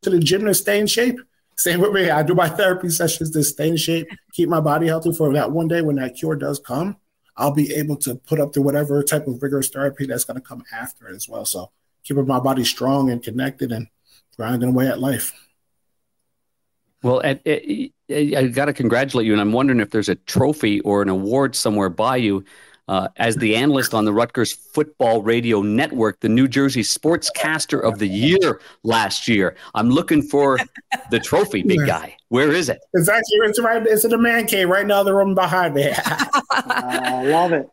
to the gym to stay in shape? Same with me. I do my therapy sessions to stay in shape, keep my body healthy for that one day when that cure does come. I'll be able to put up to whatever type of rigorous therapy that's going to come after it as well. So keeping my body strong and connected and grinding away at life. Well, at, at, eh, eh, I got to congratulate you, and I'm wondering if there's a trophy or an award somewhere by you. Uh, as the analyst on the Rutgers Football Radio Network, the New Jersey Sportscaster of the Year last year. I'm looking for the trophy, big guy. Where is it? It's actually it's right. It's in the man cave right now. The room behind me. [laughs] I love it.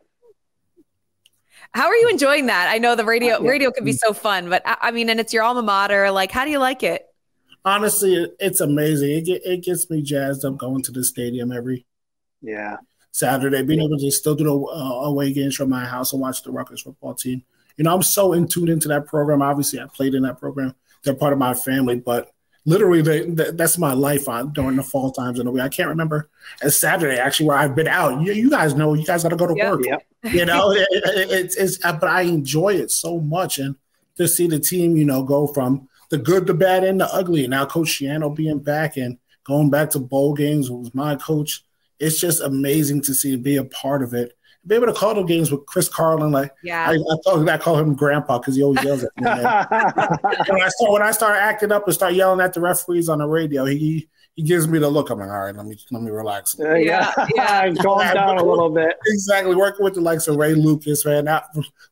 How are you enjoying that? I know the radio radio can be so fun, but I mean, and it's your alma mater. Like, how do you like it? honestly, it's amazing. It it gets me jazzed up going to the stadium every yeah Saturday, being able to still do the uh, away games from my house and watch the Rutgers football team. You know, I'm so in tuned into that program. Obviously, I played in that program. They're part of my family, but literally, they, they, that's my life on during the fall times in the week. I can't remember a Saturday actually where I've been out. You, you guys know, you guys got to go to yep, work. Yep. You know, it, it, it's, it's, but I enjoy it so much, and to see the team, you know, go from the good, the bad, and the ugly. Now Coach Schiano being back and going back to bowl games was my coach. It's just amazing to see be a part of it. Be able to call the games with Chris Carlin, like yeah, I, I thought I call him Grandpa because he always yells at me. [laughs] when I start when I start acting up and start yelling at the referees on the radio, he he gives me the look. I'm like, all right, let me let me relax. Uh, yeah, yeah, [laughs] calm [laughs] down a little bit. Exactly, working with the likes of Ray Lucas, man. That,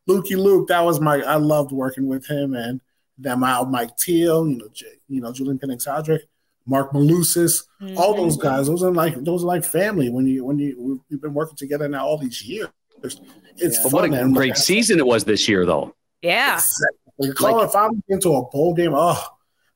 Lukey Luke, that was my. I loved working with him, and that Mile Mike Teel, you know, J, you know, Julian Pinnix-Odrick, Marc Malusis, mm-hmm. all those guys. Those are like those are like family when you when you we've been working together now all these years. It's yeah. what a great season it was this year, though. Yeah. Exactly. Like, if I'm into a bowl game, oh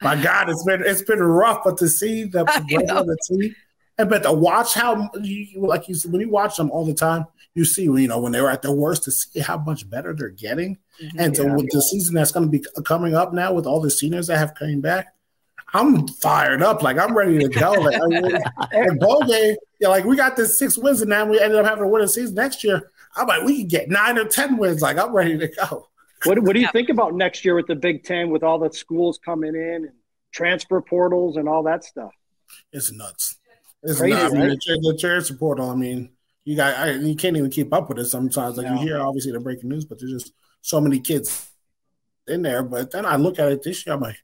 my [sighs] God, it's been it's been rough, but to see the progression of the team and but to watch how you like you said when you watch them all the time, you see you know when they were at their worst to see how much better they're getting, mm-hmm, and yeah. with the season that's going to be coming up now with all the seniors that have came back, I'm fired up. Like I'm ready to go. Like, I mean, [laughs] and bowl game, yeah, like we got this six wins, and now we ended up having a win a season next year. I'm like, we can get nine or ten wins. Like I'm ready to go. What What do you think about next year with the Big Ten, with all the schools coming in and transfer portals and all that stuff? It's nuts. It's Crazy, not, I mean, the, the transfer portal. I mean, you got I, you can't even keep up with it sometimes. Like no. you hear obviously the breaking news, but there's just so many kids in there. But then I look at it this year, I'm like,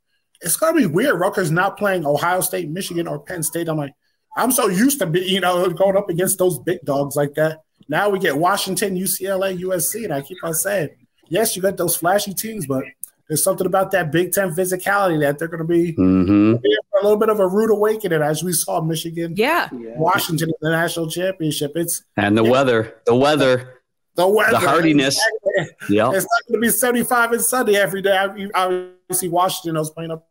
it's gonna be weird. Rutgers not playing Ohio State, Michigan, or Penn State. I'm like, I'm so used to be, you know, going up against those big dogs like that. Now we get Washington, UCLA, USC, and I keep on saying, yes, you got those flashy teams, but there's something about that Big Ten physicality that they're going to be mm-hmm. a little bit of a rude awakening, as we saw Michigan, yeah, Washington in the national championship. It's and the weather, the weather, the weather, the hardiness. [laughs] Yeah, it's not going to be 75 and sunny every day. Obviously, Washington was playing up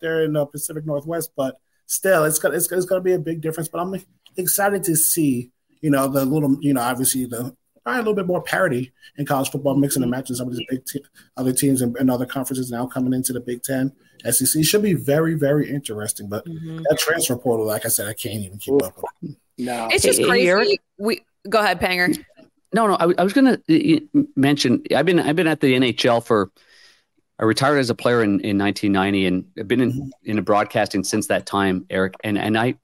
there in the Pacific Northwest, but still, it's going it's, it's going to be a big difference. But I'm excited to see, you know, the little, you know, obviously the probably a little bit more parity in college football, mixing and matching some of these big te- other teams and, and, other conferences now coming into the Big Ten. SEC should be very, very interesting. But mm-hmm. that transfer portal, like I said, I can't even keep up with. No, it's just crazy. Hey, we go ahead, Panger. No, no, I, I was going to mention. I've been I've been at the NHL for. I retired as a player in, in 1990, and I've been in mm-hmm. in broadcasting since that time, Eric. And and I,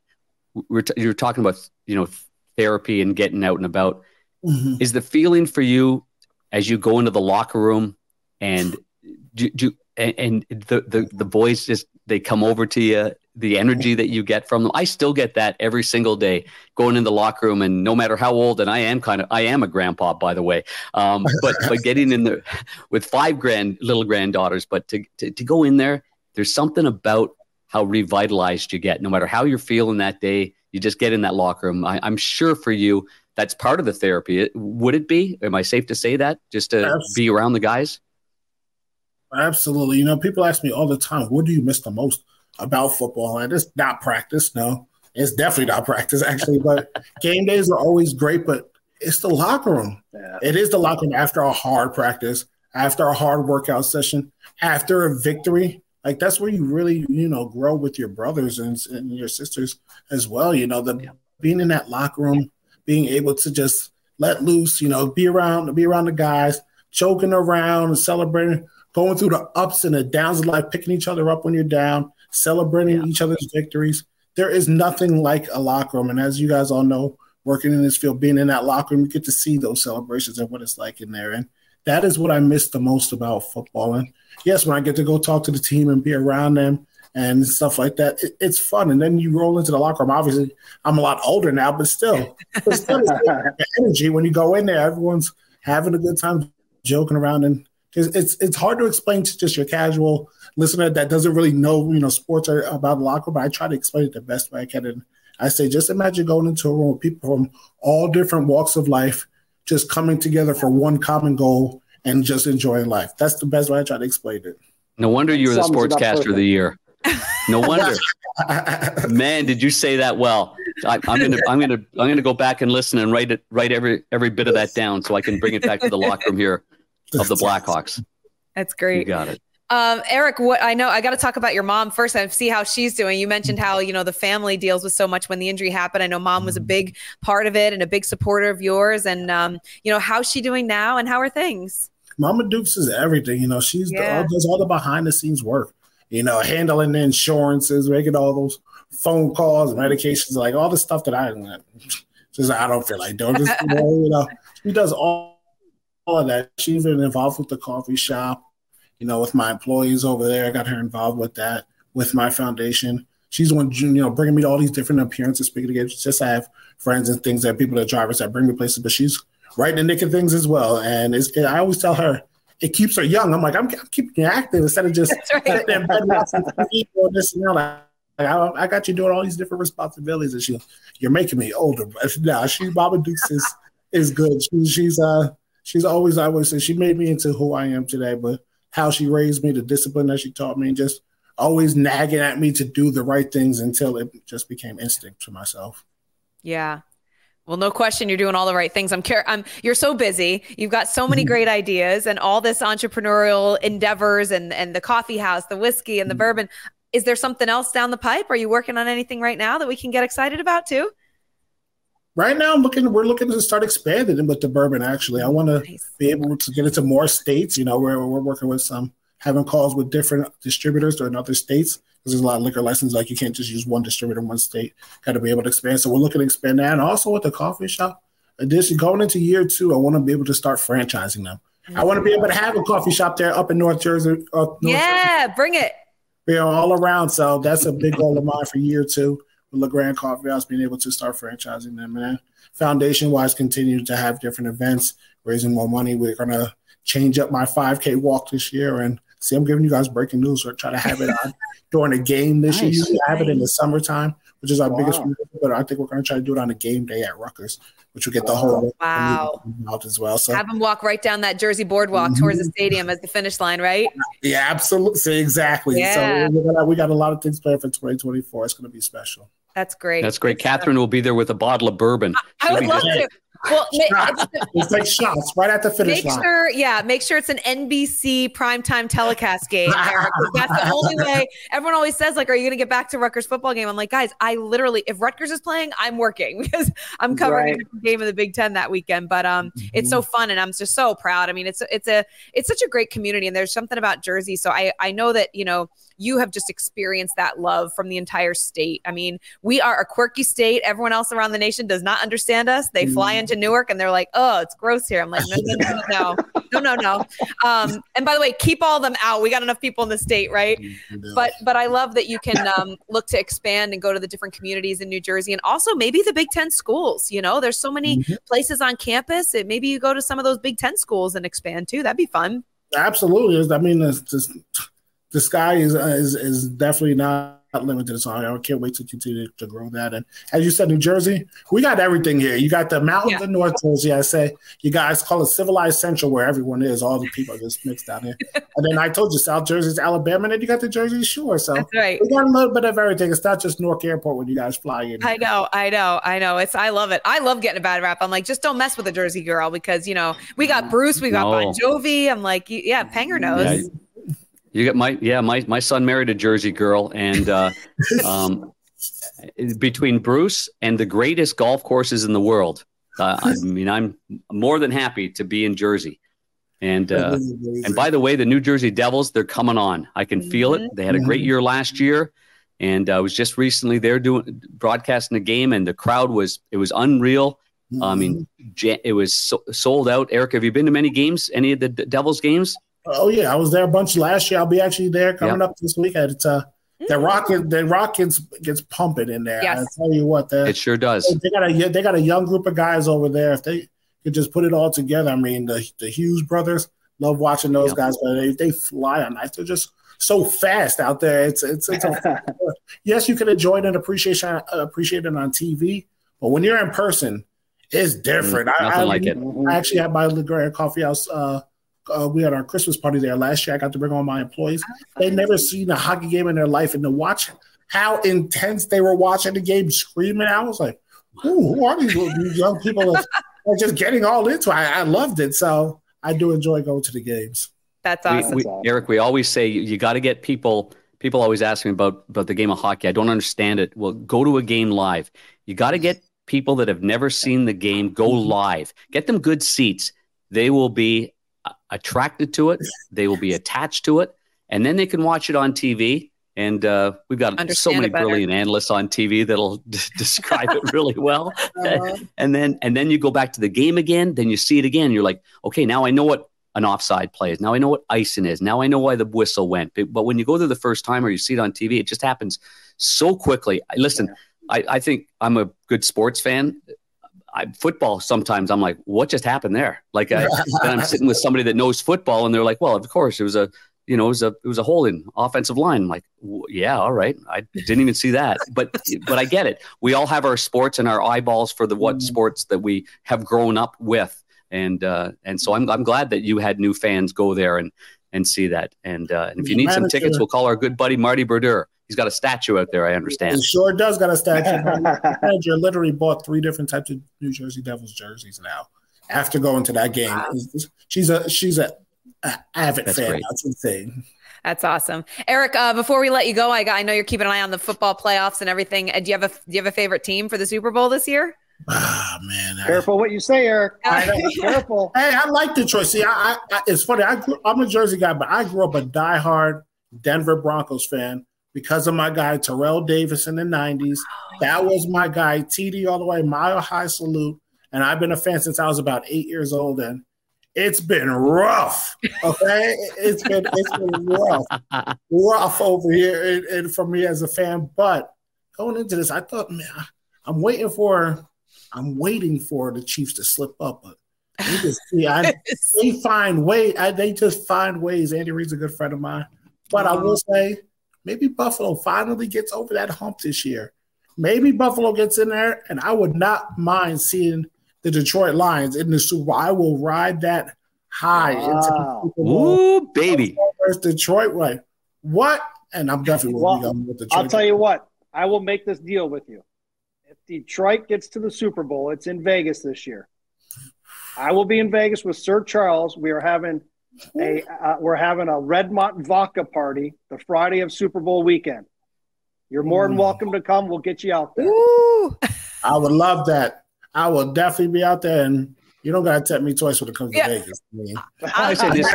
we're t- you were talking about you know therapy and getting out and about Mm-hmm. Is the feeling for you as you go into the locker room and do, do and, the, the the boys just they come over to you, the energy that you get from them. I still get that every single day going in the locker room. And no matter how old, and I am kind of, I am a grandpa, by the way, um, but, but getting in there with five grand little granddaughters, but to, to, to go in there, there's something about how revitalized you get, no matter how you're feeling that day, you just get in that locker room. I, I'm sure for you, that's part of the therapy. Would it be? Am I safe to say that? Just to Absolutely. be around the guys? Absolutely. You know, people ask me all the time, what do you miss the most about football? And it's not practice. No, it's definitely not [laughs] practice, actually. But game days are always great, but it's the locker room. Yeah. It is the locker room after a hard practice, after a hard workout session, after a victory. Like that's where you really, you know, grow with your brothers and, and your sisters as well. You know, the yeah. being in that locker room, being able to just let loose, you know, be around, be around the guys, joking around and celebrating, going through the ups and the downs of life, picking each other up when you're down, celebrating yeah. each other's victories. There is nothing like a locker room. And as you guys all know, working in this field, being in that locker room, you get to see those celebrations and what it's like in there. And that is what I miss the most about football. And yes, when I get to go talk to the team and be around them and stuff like that. It, it's fun. And then you roll into the locker room. Obviously, I'm a lot older now, but still, but [laughs] still energy when you go in there. Everyone's having a good time, joking around, and it's it's hard to explain to just your casual listener that doesn't really know you know sports or about the locker room. But I try to explain it the best way I can. And I say, just imagine going into a room with people from all different walks of life, just coming together for one common goal and just enjoying life. That's the best way I try to explain it. No wonder you were the sportscaster of the year. No [laughs] wonder. [laughs] Man, did you say that well? I, am gonna, I'm gonna, I'm gonna go back and listen and write it, write every every bit of that down so I can bring it back to the locker room here of the Blackhawks. That's great. You got it. Um, Eric, what I know, I got to talk about your mom first and see how she's doing. You mentioned how you know the family deals with so much when the injury happened. I know mom was a big part of it and a big supporter of yours. And um, you know, how's she doing now, and how are things? Mama Dukes is everything. You know, she's yeah. the, does all the behind the scenes work you know, handling the insurances, making all those phone calls, medications, like all the stuff that I [laughs] just I don't feel like doing. Just, you know, [laughs] she does all, all of that. She's been involved with the coffee shop, you know, with my employees over there. I got her involved with that, with my foundation. She's one, you know, bringing me to all these different appearances, speaking against. Just I have friends and things that people that drivers that bring me places, but she's right in the nick of things as well. And it's, I always tell her, it keeps her young. I'm like, I'm, I'm keeping you active instead of just [laughs] right. this and that. Like, I, I, got you doing all these different responsibilities, and she, you're making me older. But nah, she, Mama Dukes is is good. She, she's uh, she's always I always say she made me into who I am today. But how she raised me, the discipline that she taught me, and just always nagging at me to do the right things until it just became instinct to myself. Yeah, well, no question, you're doing all the right things. I'm care. I'm. You're so busy. You've got so many mm-hmm. great ideas and all this entrepreneurial endeavors and and the coffee house, the whiskey and the mm-hmm. bourbon. Is there something else down the pipe? Are you working on anything right now that we can get excited about too? Right now, I'm looking. We're looking to start expanding with the bourbon. Actually, I want to nice. be able to get into more states. You know, where we're working with some, having calls with different distributors or in other states because there's a lot of liquor licenses. Like you can't just use one distributor in one state. Got to be able to expand. So we're looking to expand that. And also with the coffee shop, addition going into year two, I want to be able to start franchising them. I want to be able to have a coffee shop there up in North Jersey. North yeah, Jersey. bring it. You know, all around. So that's a big goal of mine for year two with LeGrand Coffee House, being able to start franchising them. Man, foundation wise, continue to have different events, raising more money. We're gonna change up my 5K walk this year and See, I'm giving you guys breaking news. We're trying to have it on [laughs] during a game this nice. year. I have it in the summertime, which is our wow. biggest. But I think we're going to try to do it on a game day at Rutgers, which will get the whole wow out as well. So have them walk right down that Jersey boardwalk mm-hmm. towards the stadium as the finish line, right? Yeah, absolutely, exactly. Yeah. So we got, we got a lot of things planned for 2024. It's going to be special. That's great. That's great. Kathryn will be there with a bottle of bourbon. I, I would love to. Well, it's like shots right at the finish make line. Sure, yeah, make sure it's an NBC primetime telecast game. Eric, [laughs] that's the only way. Everyone always says, like, "Are you going to get back to Rutgers football game?" I'm like, guys, I literally, if Rutgers is playing, I'm working [laughs] because I'm covering right. a game of the Big Ten that weekend. But um, mm-hmm. it's so fun, and I'm just so proud. I mean, it's it's a it's such a great community, and there's something about Jersey. So I I know that you know you have just experienced that love from the entire state. I mean, we are a quirky state. Everyone else around the nation does not understand us. They fly mm. into Newark and they're like, "Oh, it's gross here." I'm like, "No, no, no, no. no, no, no. Um, and by the way, keep all of them out. We got enough people in the state, right? But but I love that you can um, look to expand and go to the different communities in New Jersey, and also maybe the Big Ten schools. You know, there's so many mm-hmm. places on campus. It, maybe you go to some of those Big Ten schools and expand too. That'd be fun. Absolutely. I mean, it's just, the sky is, uh, is is definitely not limited. So I can't wait to continue to grow that. And as you said, New Jersey, we got everything here. You got the mountains yeah. in North Jersey. I say you guys call it civilized central, where everyone is. All the people are just mixed down here. [laughs] and then I told you South Jersey's Alabama, and then you got the Jersey Shore. So That's right. we got a little bit of everything. It's not just Newark Airport when you guys fly in. I know, I know, I know. It's I love it. I love getting a bad rap. I'm like, just don't mess with a Jersey girl because you know we got Bruce, we got no. Bon Jovi. I'm like, yeah, Panger knows. Yeah. You got my yeah my my son married a Jersey girl, and uh, [laughs] um, between Bruce and the greatest golf courses in the world, uh, I [laughs] mean I'm more than happy to be in Jersey. And uh, and by the way, the New Jersey Devils they're coming on. I can feel it. They had a great year last year, and I was just recently there doing broadcasting a game, and the crowd was it was unreal. I mean, mm-hmm. it was so, sold out. Eric, have you been to many games? Any of the Devils games? Oh yeah, I was there a bunch last year. I'll be actually there coming yep. up this weekend. It's uh the rocket the rockets gets pumping in there. Yes. I tell you what, that it sure does. They got a they got a young group of guys over there. If they could just put it all together, I mean the the Hughes brothers love watching those yep. guys, but they, they fly on ice. They're just so fast out there. It's it's, it's a, [laughs] [laughs] yes, you can enjoy it and appreciate appreciate it on TV, but when you're in person, it's different. Mm, nothing I, like it. I actually had my LeGrand Coffee House. Uh, uh, we had our Christmas party there last year. I got to bring all my employees. They never seen a hockey game in their life, and to watch how intense they were watching the game, screaming. I was like, who are these, these young people that are [laughs] just getting all into it? I, I, loved it. So I do enjoy going to the games. That's awesome. We, we, Eric, we always say you, you got to get people. People always ask me about about the game of hockey. I don't understand it. Well, go to a game live. You got to get people that have never seen the game go mm-hmm. live. Get them good seats. They will be attracted to it, they will be attached to it, and then they can watch it on TV. And uh, we've got Understand so many brilliant analysts on TV that'll [laughs] d- describe it really well. Uh-huh. and then and then you go back to the game again. Then you see it again. You're like, okay, now I know what an offside play is. Now I know what icing is. Now I know why the whistle went. But when you go there the first time or you see it on TV, it just happens so quickly. Listen, yeah. I, I think I'm a good sports fan. I, football sometimes I'm like, what just happened there? Like I, I'm sitting with somebody that knows football, and they're like, well, of course it was a, you know, it was a it was a hole in offensive line. I'm like, yeah, all right, I didn't even see that, but but I get it. We all have our sports and our eyeballs for the what mm-hmm. sports that we have grown up with, and uh, and so I'm I'm glad that you had new fans go there and and see that. And uh, and if you need some tickets, we'll call our good buddy Marty Brodeur. He's got a statue out there. I understand. He sure does got a statue. [laughs] manager literally bought three different types of New Jersey Devils jerseys now after going to that game. Wow. She's a she's a, a avid That's fan. Great. That's insane. That's awesome, Eric. Uh, before we let you go, I, I know you're keeping an eye on the football playoffs and everything. Uh, do you have a Do you have a favorite team for the Super Bowl this year? Ah man, careful what you say, Eric. [laughs] careful. Hey, I like Detroit. See, I, I, it's funny. I grew, I'm a Jersey guy, but I grew up a diehard Denver Broncos fan because of my guy Terrell Davis in the 90s. That was my guy, TD all the way, mile high salute. And I've been a fan since I was about eight years old. And it's been rough. Okay. it's been it's been rough. rough over here and, and for me as a fan. But going into this, I thought, man, I'm waiting for I'm waiting for the Chiefs to slip up, but they just [laughs] see I, they find way I, they just find ways. Andy Reid's a good friend of mine. But I mm-hmm. will say maybe Buffalo finally gets over that hump this year. Maybe Buffalo gets in there, and I would not mind seeing the Detroit Lions in the Super Bowl. I will ride that high wow. into the Super Bowl. Ooh, baby. Versus Detroit, like what? And I'm definitely well, with Detroit. I'll tell you what. I will make this deal with you. If Detroit gets to the Super Bowl, it's in Vegas this year. I will be in Vegas with Sir Charles. We are having a uh, we're having a Redmont vodka party the Friday of Super Bowl weekend. You're more than welcome to come. We'll get you out there. Ooh. I would love that. I will definitely be out there, and you don't gotta tempt me twice when it comes yeah. to Vegas. I mean, I say this.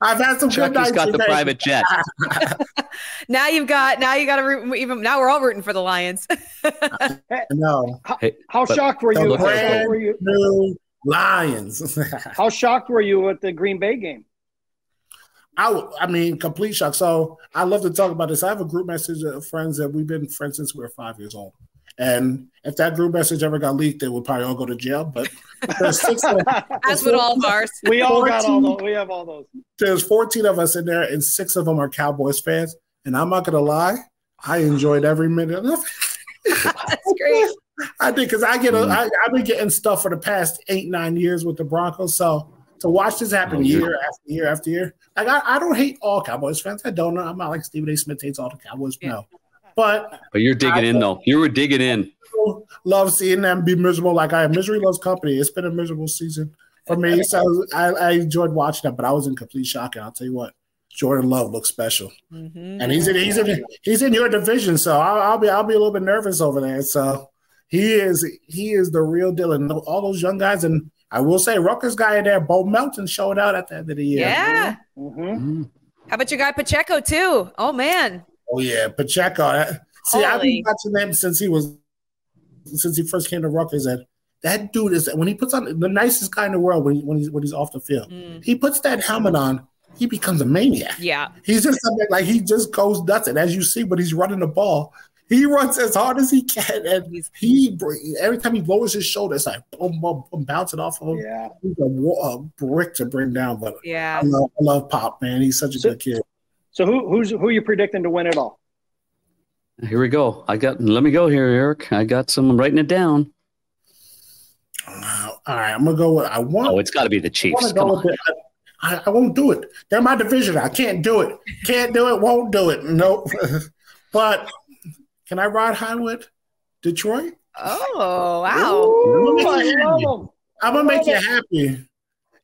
I've had some Chucky's good nights. got the private jet. [laughs] [laughs] now you've got. Now you got to root. Even now we're all rooting for the Lions. [laughs] no. How, how shocked were you? Brand were you? New Lions. How shocked were you at the Green Bay game? I, I mean, complete shock. So I love to talk about this. I have a group message of friends that we've been friends since we were five years old. And if that group message ever got leaked, they would probably all go to jail. But there's six of [laughs] As with all of ours. We all got all those. We have all those. There's 14 of us in there, and six of them are Cowboys fans. And I'm not gonna lie, I enjoyed every minute of it. [laughs] That's great. [laughs] I did because I get a, Mm. I, I've been getting stuff for the past eight nine years with the Broncos. So to watch this happen Oh, yeah. year after year after year, like I, I don't hate all Cowboys fans. I don't. know. I'm not like Stephen A. Smith hates all the Cowboys. Yeah. No, but But you're digging in though. You were digging in. Love seeing them be miserable. Like I misery loves company. It's been a miserable season for me. So I, I enjoyed watching that, but I was in complete shock. And I'll tell you what, Jordan Love looks special, Mhm. and he's in he's in he's in your division. So I'll, I'll be I'll be a little bit nervous over there. So he is he is the real deal, and all those young guys. And I will say, Rutgers guy in there, Bo Melton, showed out at the end of the year. Yeah. hmm Mm. How about your guy Pacheco too? Oh man. Oh yeah, Pacheco. That- See, I've been watching him since he was since he first came to Rutgers, and that dude is when he puts on the nicest guy in the world when, he, when he's when he's off the field. Mm. He puts that helmet on, he becomes a maniac. Yeah. He's just something like he just goes nuts, and as you see, when he's running the ball, he runs as hard as he can, and He's- he every time he lowers his shoulder, it's like boom, boom, boom, bouncing off of him. Yeah. He's a, a brick to bring down, but Yeah. I love, I love Pop, man. He's such a So- good kid. So who who's who are you predicting to win it all? Here we go. I got. Let me go here, Eric. I got some. I'm writing it down. Uh, all right, I'm gonna go with I want. Oh, it's got to be the Chiefs. want to go Come on. it. I, I won't do it. They're my division. I can't do it. Can't do it. Won't do it. Nope. [laughs] but can I ride high with Detroit? Oh wow. Ooh, I love 'em. I'm gonna make you happy.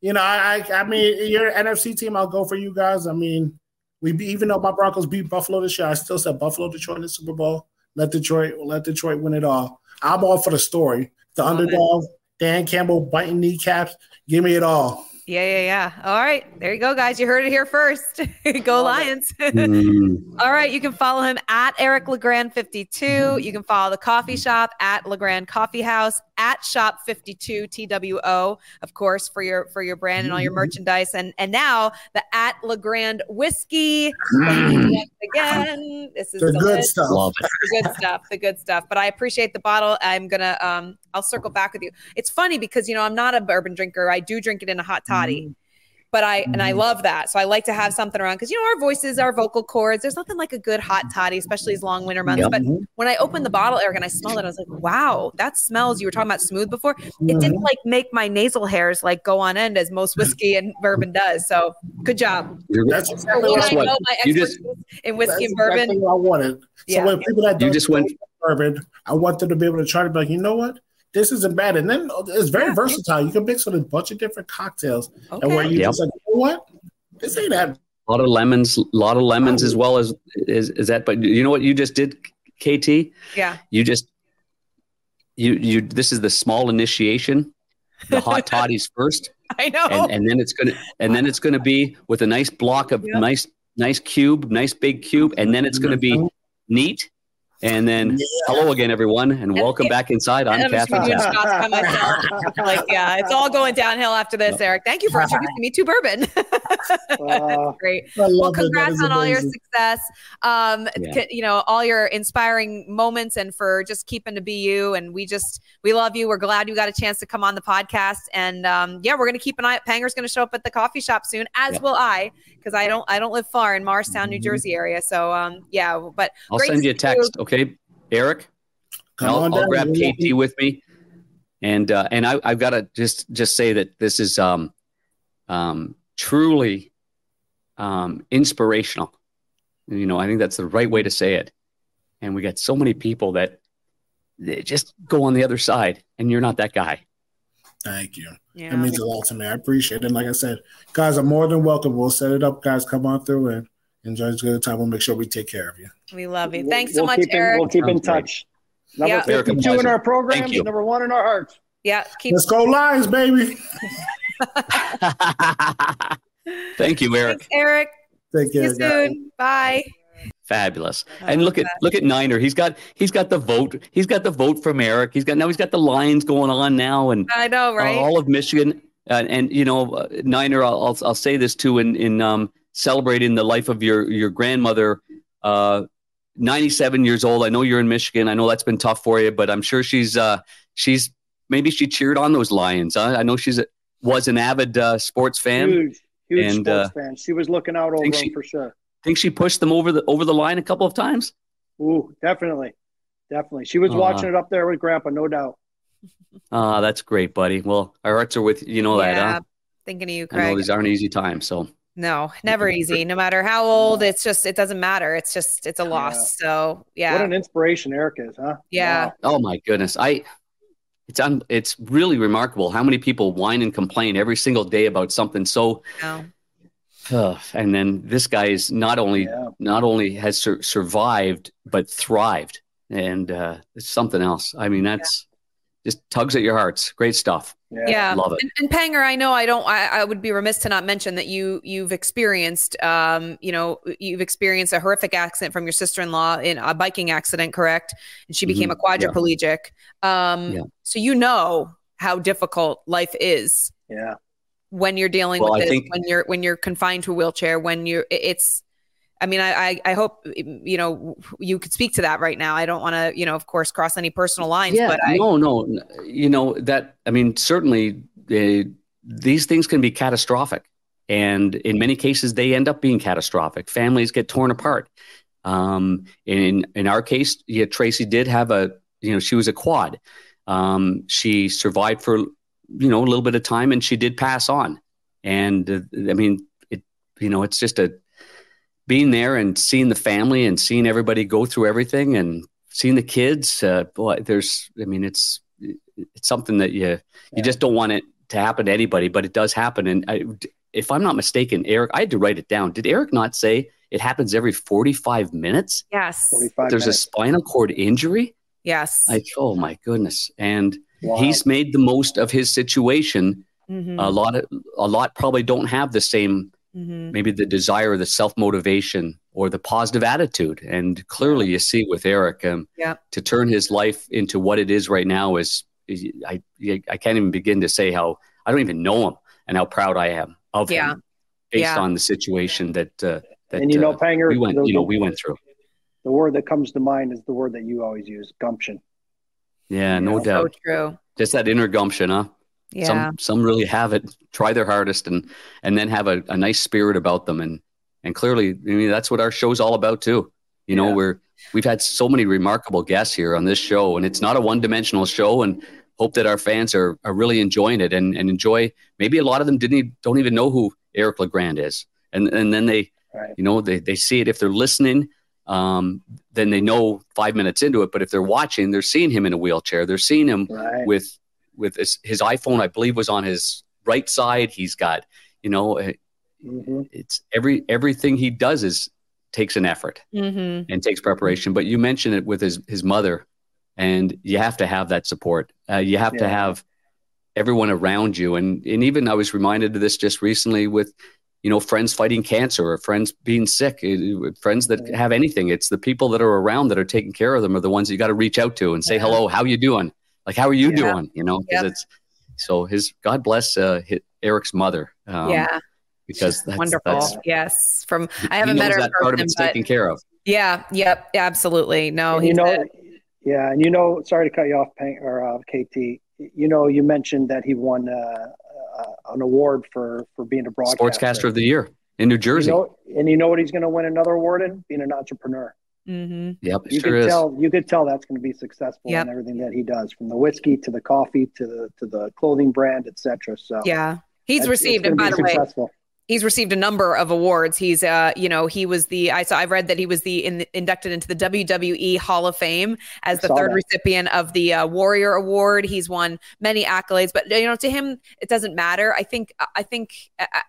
You know, I, I, I mean, your NFC team. I'll go for you guys. I mean, we be, even though my Broncos beat Buffalo this year, I still said Buffalo, Detroit in the Super Bowl. Let Detroit, let Detroit win it all. I'm all for the story. The underdog, Dan Campbell biting kneecaps. Give me it all. Yeah, yeah, yeah. All right. There you go, guys. You heard it here first. [laughs] go Love. Lions. [laughs] Mm. All right, you can follow him at Eric Legrand 52. You can follow the coffee shop at Legrand Coffee House at Shop 52 TWO, of course, for your for your brand and all your merchandise. And and now the at Legrand whiskey. Thank you once again. This is The good delicious. stuff. Love it. the good stuff, the good stuff. But I appreciate the bottle. I'm gonna um I'll circle back with you. It's funny because you know I'm not a bourbon drinker. I do drink it in a hot toddy. But I and I love that. So I like to have something around because you know our voices, our vocal cords. There's nothing like a good hot toddy, especially these long winter months. Yep. But when I opened the bottle, Eric, and I smelled it, I was like, "Wow, that smells." You were talking about smooth before. It Mm-hmm. didn't like make my nasal hairs like go on end as most whiskey and bourbon does. So good job. You're- That's exactly what I know my You just- expertise in whiskey That's and bourbon. exactly what I wanted. So Yeah. when people that You don't just went- bourbon, I want them to be able to try to be like, you know what, this isn't bad, and then it's very Yeah. versatile. You can mix with a bunch of different cocktails, and where you Yep. just like, you know what, this ain't that. A lot of lemons, a lot of lemons as well as is, is that. But you know what you just did, KT? Yeah. You just you you. This is the small initiation, the hot [laughs] toddies first, I know. and, and then it's gonna and then it's gonna be with a nice block of Yep. nice nice cube, nice big cube, and then it's gonna be mm-hmm. neat. And then hello again, everyone, and welcome back inside. I'm I'm just Kathryn doing by myself. like, yeah, it's all going downhill after this, Eric. Thank you for introducing me to bourbon. [laughs] Uh, Great. Well, congrats is on all your success. Um, Yeah. c- you know, all your inspiring moments and for just keeping to be you. And we just, we love you. We're glad you got a chance to come on the podcast. And um, yeah, we're going to keep an eye. Panger's going to show up at the coffee shop soon, as Yeah. will I, because I don't, I don't live far in Morristown, New Mhm. Jersey area. So um, yeah, but I'll send you a text. you. text, okay, Eric? Come I'll, on I'll down. grab You're KT with me, and uh, and I, I've got to just just say that this is um, um, truly um, inspirational. You know, I think that's the right way to say it. And we got so many people that they just go on the other side, and you're not that guy. Thank you. yeah. It means a lot to me. I appreciate it. And like I said, guys are more than welcome. We'll set it up. Guys, come on through and enjoy this good time. We'll make sure we take care of you. We love you. we'll- Thanks so we'll much, keep in- Eric. we'll keep in Sounds great. touch. Number Yeah. Eric, a 52 in our program, number one in our hearts. yeah, keep. Let's go Lions, baby. [laughs] Thank you, Eric. Thanks, Eric. Take See you guys. soon. Bye. Fabulous. And look at look at Niner. He's got he's got the vote. He's got the vote from Eric. He's got now he's got the Lions going on now, and I know, right? Uh, all of Michigan. Uh, and you know, uh, Niner. I'll, I'll, I'll say this too in in um, celebrating the life of your your grandmother. Uh, 97 years old. I know you're in Michigan. I know that's been tough for you, but I'm sure she's uh, she's maybe she cheered on those Lions. Huh? I know she's a, was an avid uh, sports fan. Huge, huge and, sports fan. She was looking out over them she, for sure think she pushed them over the over the line a couple of times? Ooh, definitely, definitely. She was uh, watching it up there with Grandpa, no doubt. Ah, uh, that's great, buddy. Well, our hearts are with you. Know yeah, that, huh? Thinking of you, Craig. I know these aren't easy times, so. No, never easy. No matter how old, it's just it doesn't matter. It's just it's a loss. Yeah. So yeah. What an inspiration Eric is, huh? Yeah. Wow. Oh my goodness, I. It's un, it's really remarkable how many people whine and complain every single day about something so no [sighs] and then this guy is not only yeah. not only has sur- survived but thrived, and uh, it's something else. I mean, that's yeah. just tugs at your hearts. Great stuff. Yeah, yeah. love it. And, and, Panger, I know I don't. I, I, would be remiss to not mention that you you've experienced, um, you know, you've experienced a horrific accident from your sister in law in a biking accident, correct? And she became mm-hmm. a quadriplegic. Um, so you know how difficult life is. Yeah when you're dealing well, with it, think, when you're when you're confined to a wheelchair, when you're it's I mean, I, I, I hope you know you could speak to that right now. I don't want to, you know, of course, cross any personal lines. Yeah, but I, no, no, you know that. I mean, certainly uh, these things can be catastrophic, and in many cases, they end up being catastrophic. Families get torn apart. Um, in in our case, yeah, Tracy did have a, you know, she was a quad. Um, she survived for you know a little bit of time and she did pass on and uh, i mean it you know it's just a being there and seeing the family and seeing everybody go through everything and seeing the kids uh, boy there's i mean it's it's something that you yeah. you just don't want it to happen to anybody but it does happen and I, if i'm not mistaken eric i had to write it down did eric not say it happens every 45 minutes yes 45 there's minutes. a spinal cord injury yes like oh my goodness and Wow. He's made the most of his situation. Mm-hmm. A lot of a lot probably don't have the same mm-hmm. maybe the desire, the self motivation, or the positive attitude. And clearly, you see with Eric, um, yeah. to turn his life into what it is right now is, is I I can't even begin to say how I don't even know him and how proud I am of yeah. him based yeah. on the situation that uh, that and you know, uh, Panger, we went the, you know we went through. The word that comes to mind is the word that you always use, gumption. Yeah, no yeah, doubt. So true. Just that inner gumption, huh? Yeah. Some some really have it, try their hardest and and then have a, a nice spirit about them. And and clearly, I mean that's what our show's all about too. You know, yeah. we're we've had so many remarkable guests here on this show, and it's not a one dimensional show and hope that our fans are, are really enjoying it and, and enjoy maybe a lot of them didn't don't even know who Eric LeGrand is. And and then they right. you know they, they see it if they're listening um, then they know five minutes into it. But if they're watching, they're seeing him in a wheelchair. They're seeing him right. with with his, his, iPhone. I believe was on his right side. He's got you know eh, mm-hmm. it's every everything he does is takes an effort mm-hmm. and takes preparation. But you mentioned it with his his mother, and you have to have that support. Uh, you have yeah. to have everyone around you. And and even I was reminded of this just recently with you know, friends fighting cancer or friends being sick, eh, friends that have anything. It's the people that are around that are taking care of them are the ones you got to reach out to and say, yeah. hello, how you doing? Like, how are you yeah. doing? You know, because yep. it's, so his, God bless uh, his, Eric's mother. Um, yeah. Because that's wonderful. That's, yes. From, I haven't met her. That part of it's but, taken care of. Yeah. Yep. Absolutely. No, you know, yeah. And you know, sorry to cut you off, or uh, KT, you know, you mentioned that he won, uh, uh, an award for for being a broadcaster. Sportscaster of the Year in New Jersey. You know, and you know what he's going to win another award in? Being an entrepreneur. Mm-hmm. Yep, you sure could is. tell. You could tell that's going to be successful yep. in everything that he does, from the whiskey to the coffee to the to the clothing brand, etc. So yeah, he's received. it by the successful. He's received a number of awards. He's, uh, you know, he was the I saw I've read that he was the in, inducted into the WWE Hall of Fame as the third that. recipient of the uh, Warrior Award. He's won many accolades, but you know, to him, it doesn't matter. I think I think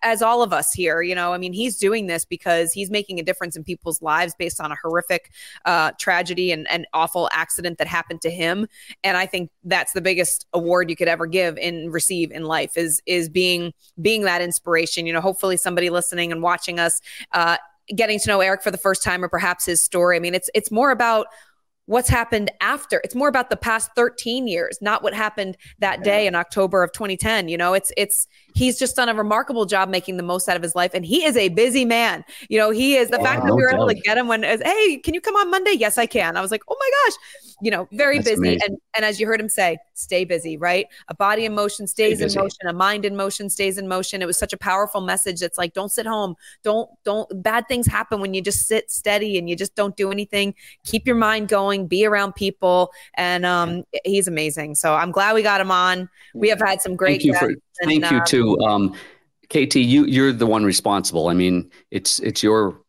as all of us here, you know, I mean, he's doing this because he's making a difference in people's lives based on a horrific uh, tragedy and an awful accident that happened to him. And I think that's the biggest award you could ever give and receive in life is is being being that inspiration. You know, hopefully hopefully somebody listening and watching us uh, getting to know Eric for the first time or perhaps his story. I mean, it's it's more about what's happened after. It's more about the past 13 years, not what happened that day in October of 2010. You know, it's it's he's just done a remarkable job making the most out of his life, and he is a busy man. You know, he is the fact that we were able to get him when, hey, can you come on Monday? Yes, I can. I was like, oh my gosh, you know, very That's busy. Amazing. And and as you heard him say, stay busy, right? A body in motion stays in motion, a mind in motion stays in motion. It was such a powerful message. It's like, don't sit home. Don't don't bad things happen when you just sit steady and you just don't do anything. Keep your mind going, be around people. And um he's amazing. So I'm glad we got him on. We have had some great Thank you for thank and, you uh, too. Um KT, you you're the one responsible. I mean, it's it's your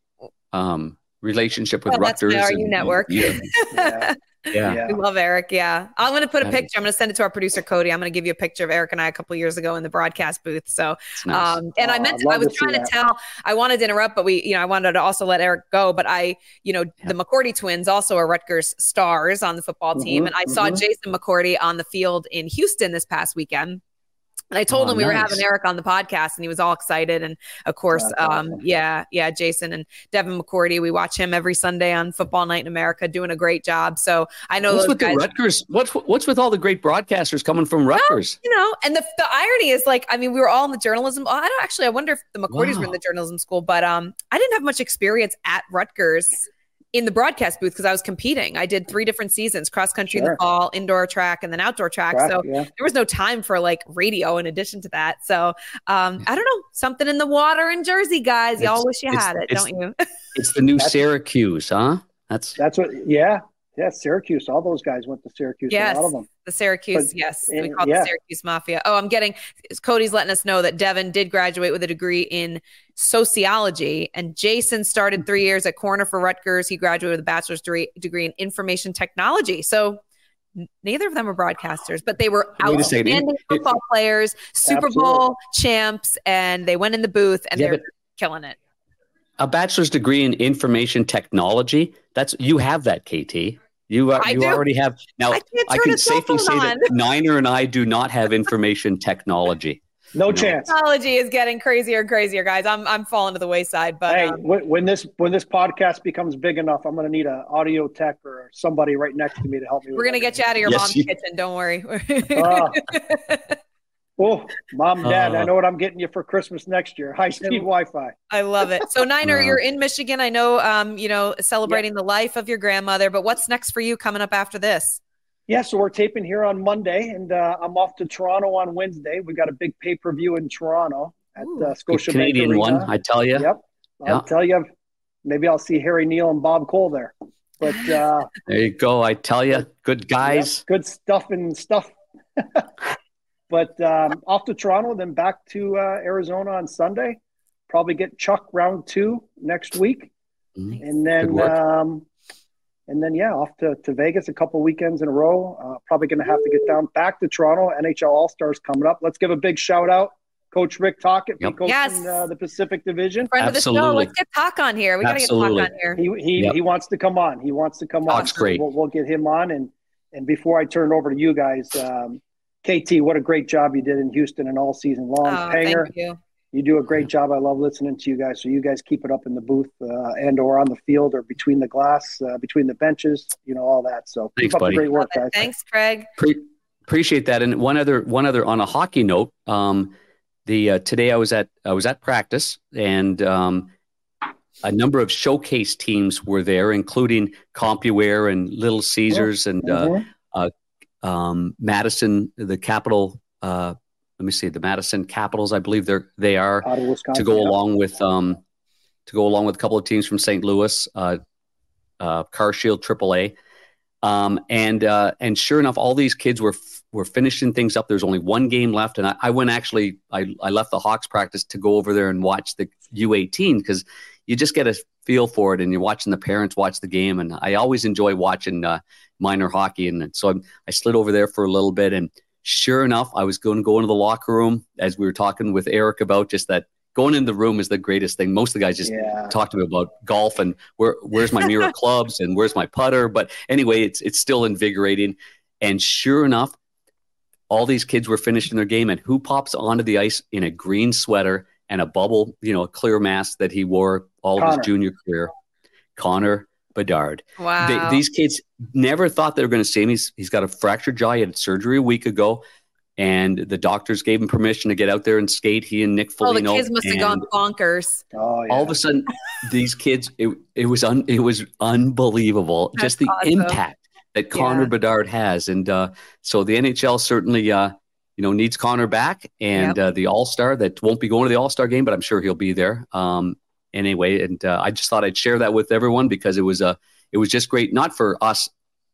um relationship with well, Rutgers. That's my RU network. [laughs] yeah. Yeah. We love Eric. Yeah. I'm going to put a picture. I'm going to send it to our producer, Cody. I'm going to give you a picture of Eric and I a couple years ago in the broadcast booth. So, nice. um, and oh, I meant, to, I was to trying to that. tell, I wanted to interrupt, but we, you know, I wanted to also let Eric go. But I, you know, yeah. the McCourty twins also are Rutgers stars on the football team. Mm-hmm, and I mm-hmm. saw Jason McCourty on the field in Houston this past weekend. And I told oh, him we nice. were having Eric on the podcast and he was all excited. And of course, um, yeah, yeah, Jason and Devin McCourty, we watch him every Sunday on Football Night in America doing a great job. So I know what's with guys- the Rutgers. What's, what's with all the great broadcasters coming from Rutgers? Well, you know, and the, the irony is like, I mean, we were all in the journalism. I don't actually, I wonder if the McCourtys wow. were in the journalism school, but um, I didn't have much experience at Rutgers in the broadcast booth because I was competing. I did three different seasons cross country sure. in the fall, indoor track, and then outdoor track. track so yeah. there was no time for like radio in addition to that. So um, I don't know, something in the water in Jersey, guys. Y'all wish you had it, don't you? [laughs] it's the new Syracuse, huh? That's that's what, yeah. Yeah, Syracuse. All those guys went to Syracuse. Yes, a lot of them. The Syracuse, but, yes, and, we call yeah. the Syracuse Mafia. Oh, I'm getting Cody's letting us know that Devin did graduate with a degree in sociology, and Jason started three years at Corner for Rutgers. He graduated with a bachelor's degree, degree in information technology. So neither of them are broadcasters, but they were outstanding football players, Super Absolutely. Bowl champs, and they went in the booth and yeah, they're killing it. A bachelor's degree in information technology. That's you have that, KT. You uh, you do. already have now. I, I can safely say on. that Niner and I do not have information technology. No, chance. Technology is getting crazier and crazier, guys. I'm I'm falling to the wayside. But hey, um, when this when this podcast becomes big enough, I'm going to need an audio tech or somebody right next to me to help me. We're going to get you out of your yes, mom's you- kitchen. Don't worry. uh, [laughs] Oh, mom, dad, uh, I know what I'm getting you for Christmas next year. High speed Wi Fi. I love it. So, Niner, uh, you're in Michigan. I know, um, you know, celebrating yeah. the life of your grandmother, but what's next for you coming up after this? Yeah, so we're taping here on Monday, and uh, I'm off to Toronto on Wednesday. We got a big pay per view in Toronto at uh, Scotia Canadian Arena. one, I tell you. Yep, I'll tell you. Maybe I'll see Harry Neale and Bob Cole there. But uh, [laughs] there you go. I tell you, good guys. Yep, good stuff and stuff. [laughs] But um, off to Toronto, then back to uh, Arizona on Sunday. Probably get Chuck round two next week, mm-hmm. and then um, and then yeah, off to, to Vegas a couple weekends in a row. Uh, probably going to have to get down back to Toronto. NHL All Stars coming up. Let's give a big shout out. Coach Rick Tocchet, yep. coaching yes. uh, the Pacific Division. Friend Absolutely. of the show. Let's get Toc on here. We got to get Toc on here. He he, yep. he wants to come on. He wants to come Toc's on. great. We'll, we'll, get him on. And and before I turn it over to you guys, um, KT, what a great job you did in Houston and all season long. Oh, Panger, thank you. You do a great job. I love listening to you guys. So you guys keep it up in the booth uh, and or on the field or between the glass, uh, between the benches, you know, all that. So thanks, buddy. great work, guys. Thanks, Craig. Pre- appreciate that. And one other, one other on a hockey note. Um, the uh, today I was at I was at practice and um, a number of showcase teams were there, including CompuWare and Little Caesars oh, and uh, mm-hmm um, Madison, the capital. Uh, let me see, the Madison Capitals. I believe they're they are to go along with um, to go along with a couple of teams from St. Louis, uh, uh, Car Shield AAA. Um, and uh, and sure enough, all these kids were were finishing things up. There's only one game left, and I, I went actually. I, I left the Hawks practice to go over there and watch the U18 because you just get a feel for it, and you're watching the parents watch the game. And I always enjoy watching uh, minor hockey. And so I, I slid over there for a little bit. And sure enough, I was going to go into the locker room as we were talking with Eric about just that going in the room is the greatest thing. Most of the guys just yeah. talk to me about golf and where where's my mirror [laughs] clubs and where's my putter. But anyway, it's it's still invigorating. And sure enough, all these kids were finishing their game, and who pops onto the ice in a green sweater and a bubble, you know, a clear mask that he wore all Connor. of his junior career. Connor Bedard. Wow. They, these kids never thought they were going to see him. He's, he's got a fractured jaw. He had surgery a week ago, and the doctors gave him permission to get out there and skate. He and Nick oh, the kids must have gone bonkers. Oh, yeah. All of a sudden, these kids, it, it was un, it was unbelievable. That's just the awesome. impact that Connor Yeah. Bedard has, and uh, so the NHL certainly. Uh, you know, needs Connor back and uh, the All Star that won't be going to the All Star game, but I'm sure he'll be there. Um, anyway, and uh, I just thought I'd share that with everyone because it was a, it was just great, not for us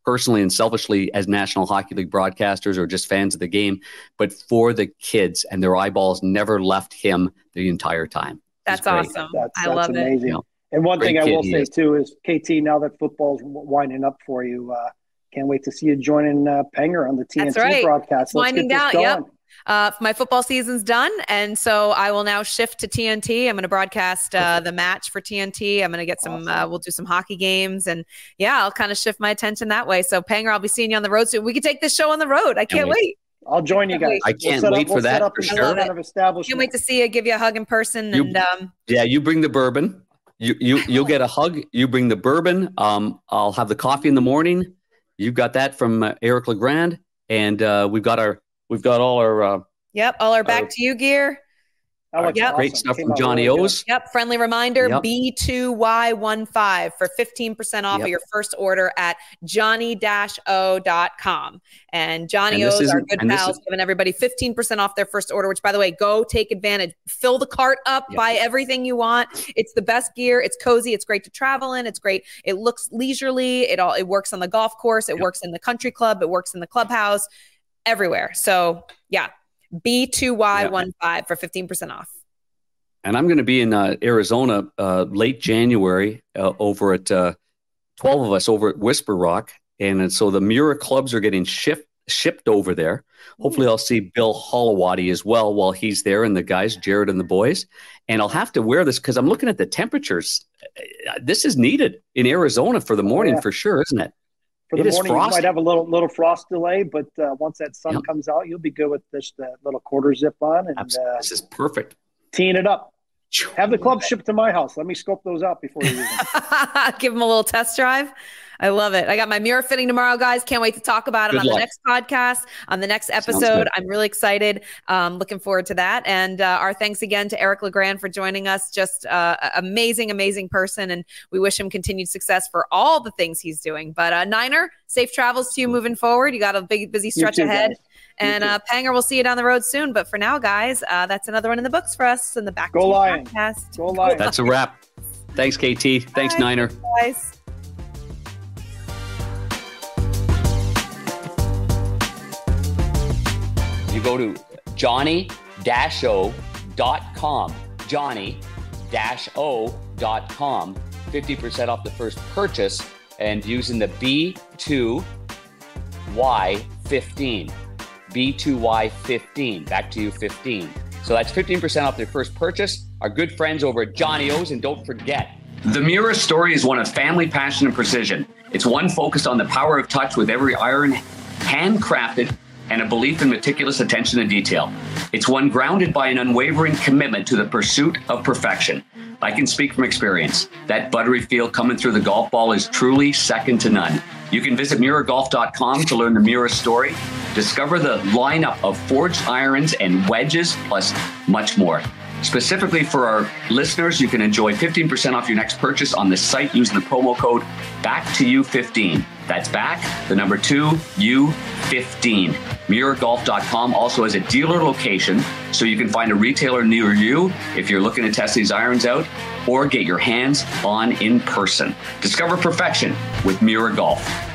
personally and selfishly as National Hockey League broadcasters or just fans of the game, but for the kids and their eyeballs never left him the entire time. That's awesome. That's, I that's love it. amazing. Yeah. And one thing I will say is. too is KT. Now that football's w- winding up for you, uh, can't wait to see you joining uh, Panger on the TNT That's right. broadcast. Let's winding get this down, yep. Uh, my football season's done, and so I will now shift to TNT. I'm going to broadcast uh, the match for TNT. I'm going to get some. Uh, we'll do some hockey games, and yeah, I'll kind of shift my attention that way. So, Panger, I'll be seeing you on the road soon. We can take this show on the road. I can't wait. wait. I'll join you guys. I can't set wait up, for we'll that, set up for in sure. some kind of establishment. Can't wait to see you, give you a hug in person, You- and um, Yeah, you bring the bourbon. You you you'll get a hug. You bring the bourbon. Um, I'll have the coffee in the morning. You've got that from uh, Eric Legrand, and uh, we've got our we've got all our uh, yep, all our back Uh, to you gear. That looks Yep. great awesome. stuff Came from Johnny really good. O's. Yep. Friendly reminder Yep. B2Y15 for 15% off Yep. of your first order at johnny o.com. And Johnny And this O's, are good and pals, is- giving everybody 15% off their first order, which, by the way, go take advantage. Fill the cart up, Yep. buy everything you want. It's the best gear. It's cozy. It's great to travel in. It's great. It looks leisurely. It all it works on the golf course. It Yep. works in the country club. It works in the clubhouse. Everywhere. So yeah, B2Y15 for 15% off. and I'm going to be in uh, Arizona uh, late January uh, over at uh, 12 of us over at Whisper Rock. And so the Miura clubs are getting shipped shipped over there. Hopefully, I'll see Bill Hollowati as well while he's there and the guys, Jared and the boys. And I'll have to wear this because I'm looking at the temperatures. Uh, This is needed in Arizona for the morning Yeah. for sure, isn't it? For the is morning, you might have a little little frost delay, but uh, once that sun Yep. comes out, you'll be good with just that little quarter zip on and uh, This is perfect. teeing it up. Have the club shipped to my house. Let me scope those out before you use them. [laughs] Give them a little test drive. I love it. I got my Miura fitting tomorrow, guys. Can't wait to talk about it Good on luck. the next podcast, on the next episode. I'm really excited. Um, looking forward to that. And uh, our thanks again to Eric Legrand for joining us. Just uh, amazing, amazing person. And we wish him continued success for all the things he's doing. But uh, Niner, safe travels to you moving forward. You got a big, busy stretch too, ahead. guys. And uh, Panger, we'll see you down the road soon. But for now, guys, uh, that's another one in the books for us in the back Go to Lions. podcast. Go Lions. That's a wrap. [laughs] Thanks, KT. Thanks, Bye. Niner. guys. Go to johnnie-o.com johnnie-o.com 50% off the first purchase and using the b2y15 b2y15 back to you 15 so that's 15% off their first purchase. Our good friends over at johnnie-o's and don't forget the Miura story is one of family passion and precision. It's one focused on the power of touch with every iron handcrafted and a belief in meticulous attention to detail. It's one grounded by an unwavering commitment to the pursuit of perfection. I can speak from experience. That buttery feel coming through the golf ball is truly second to none. You can visit miuragolf.com to learn the Miura story, discover the lineup of forged irons and wedges, plus much more. Specifically for our listeners, you can enjoy 15% off your next purchase on the site using the promo code BACK2U15. That's back, the number two, U15. MiuraGolf.com also has a dealer location, so you can find a retailer near you if you're looking to test these irons out or get your hands on in person. Discover perfection with Miura Golf.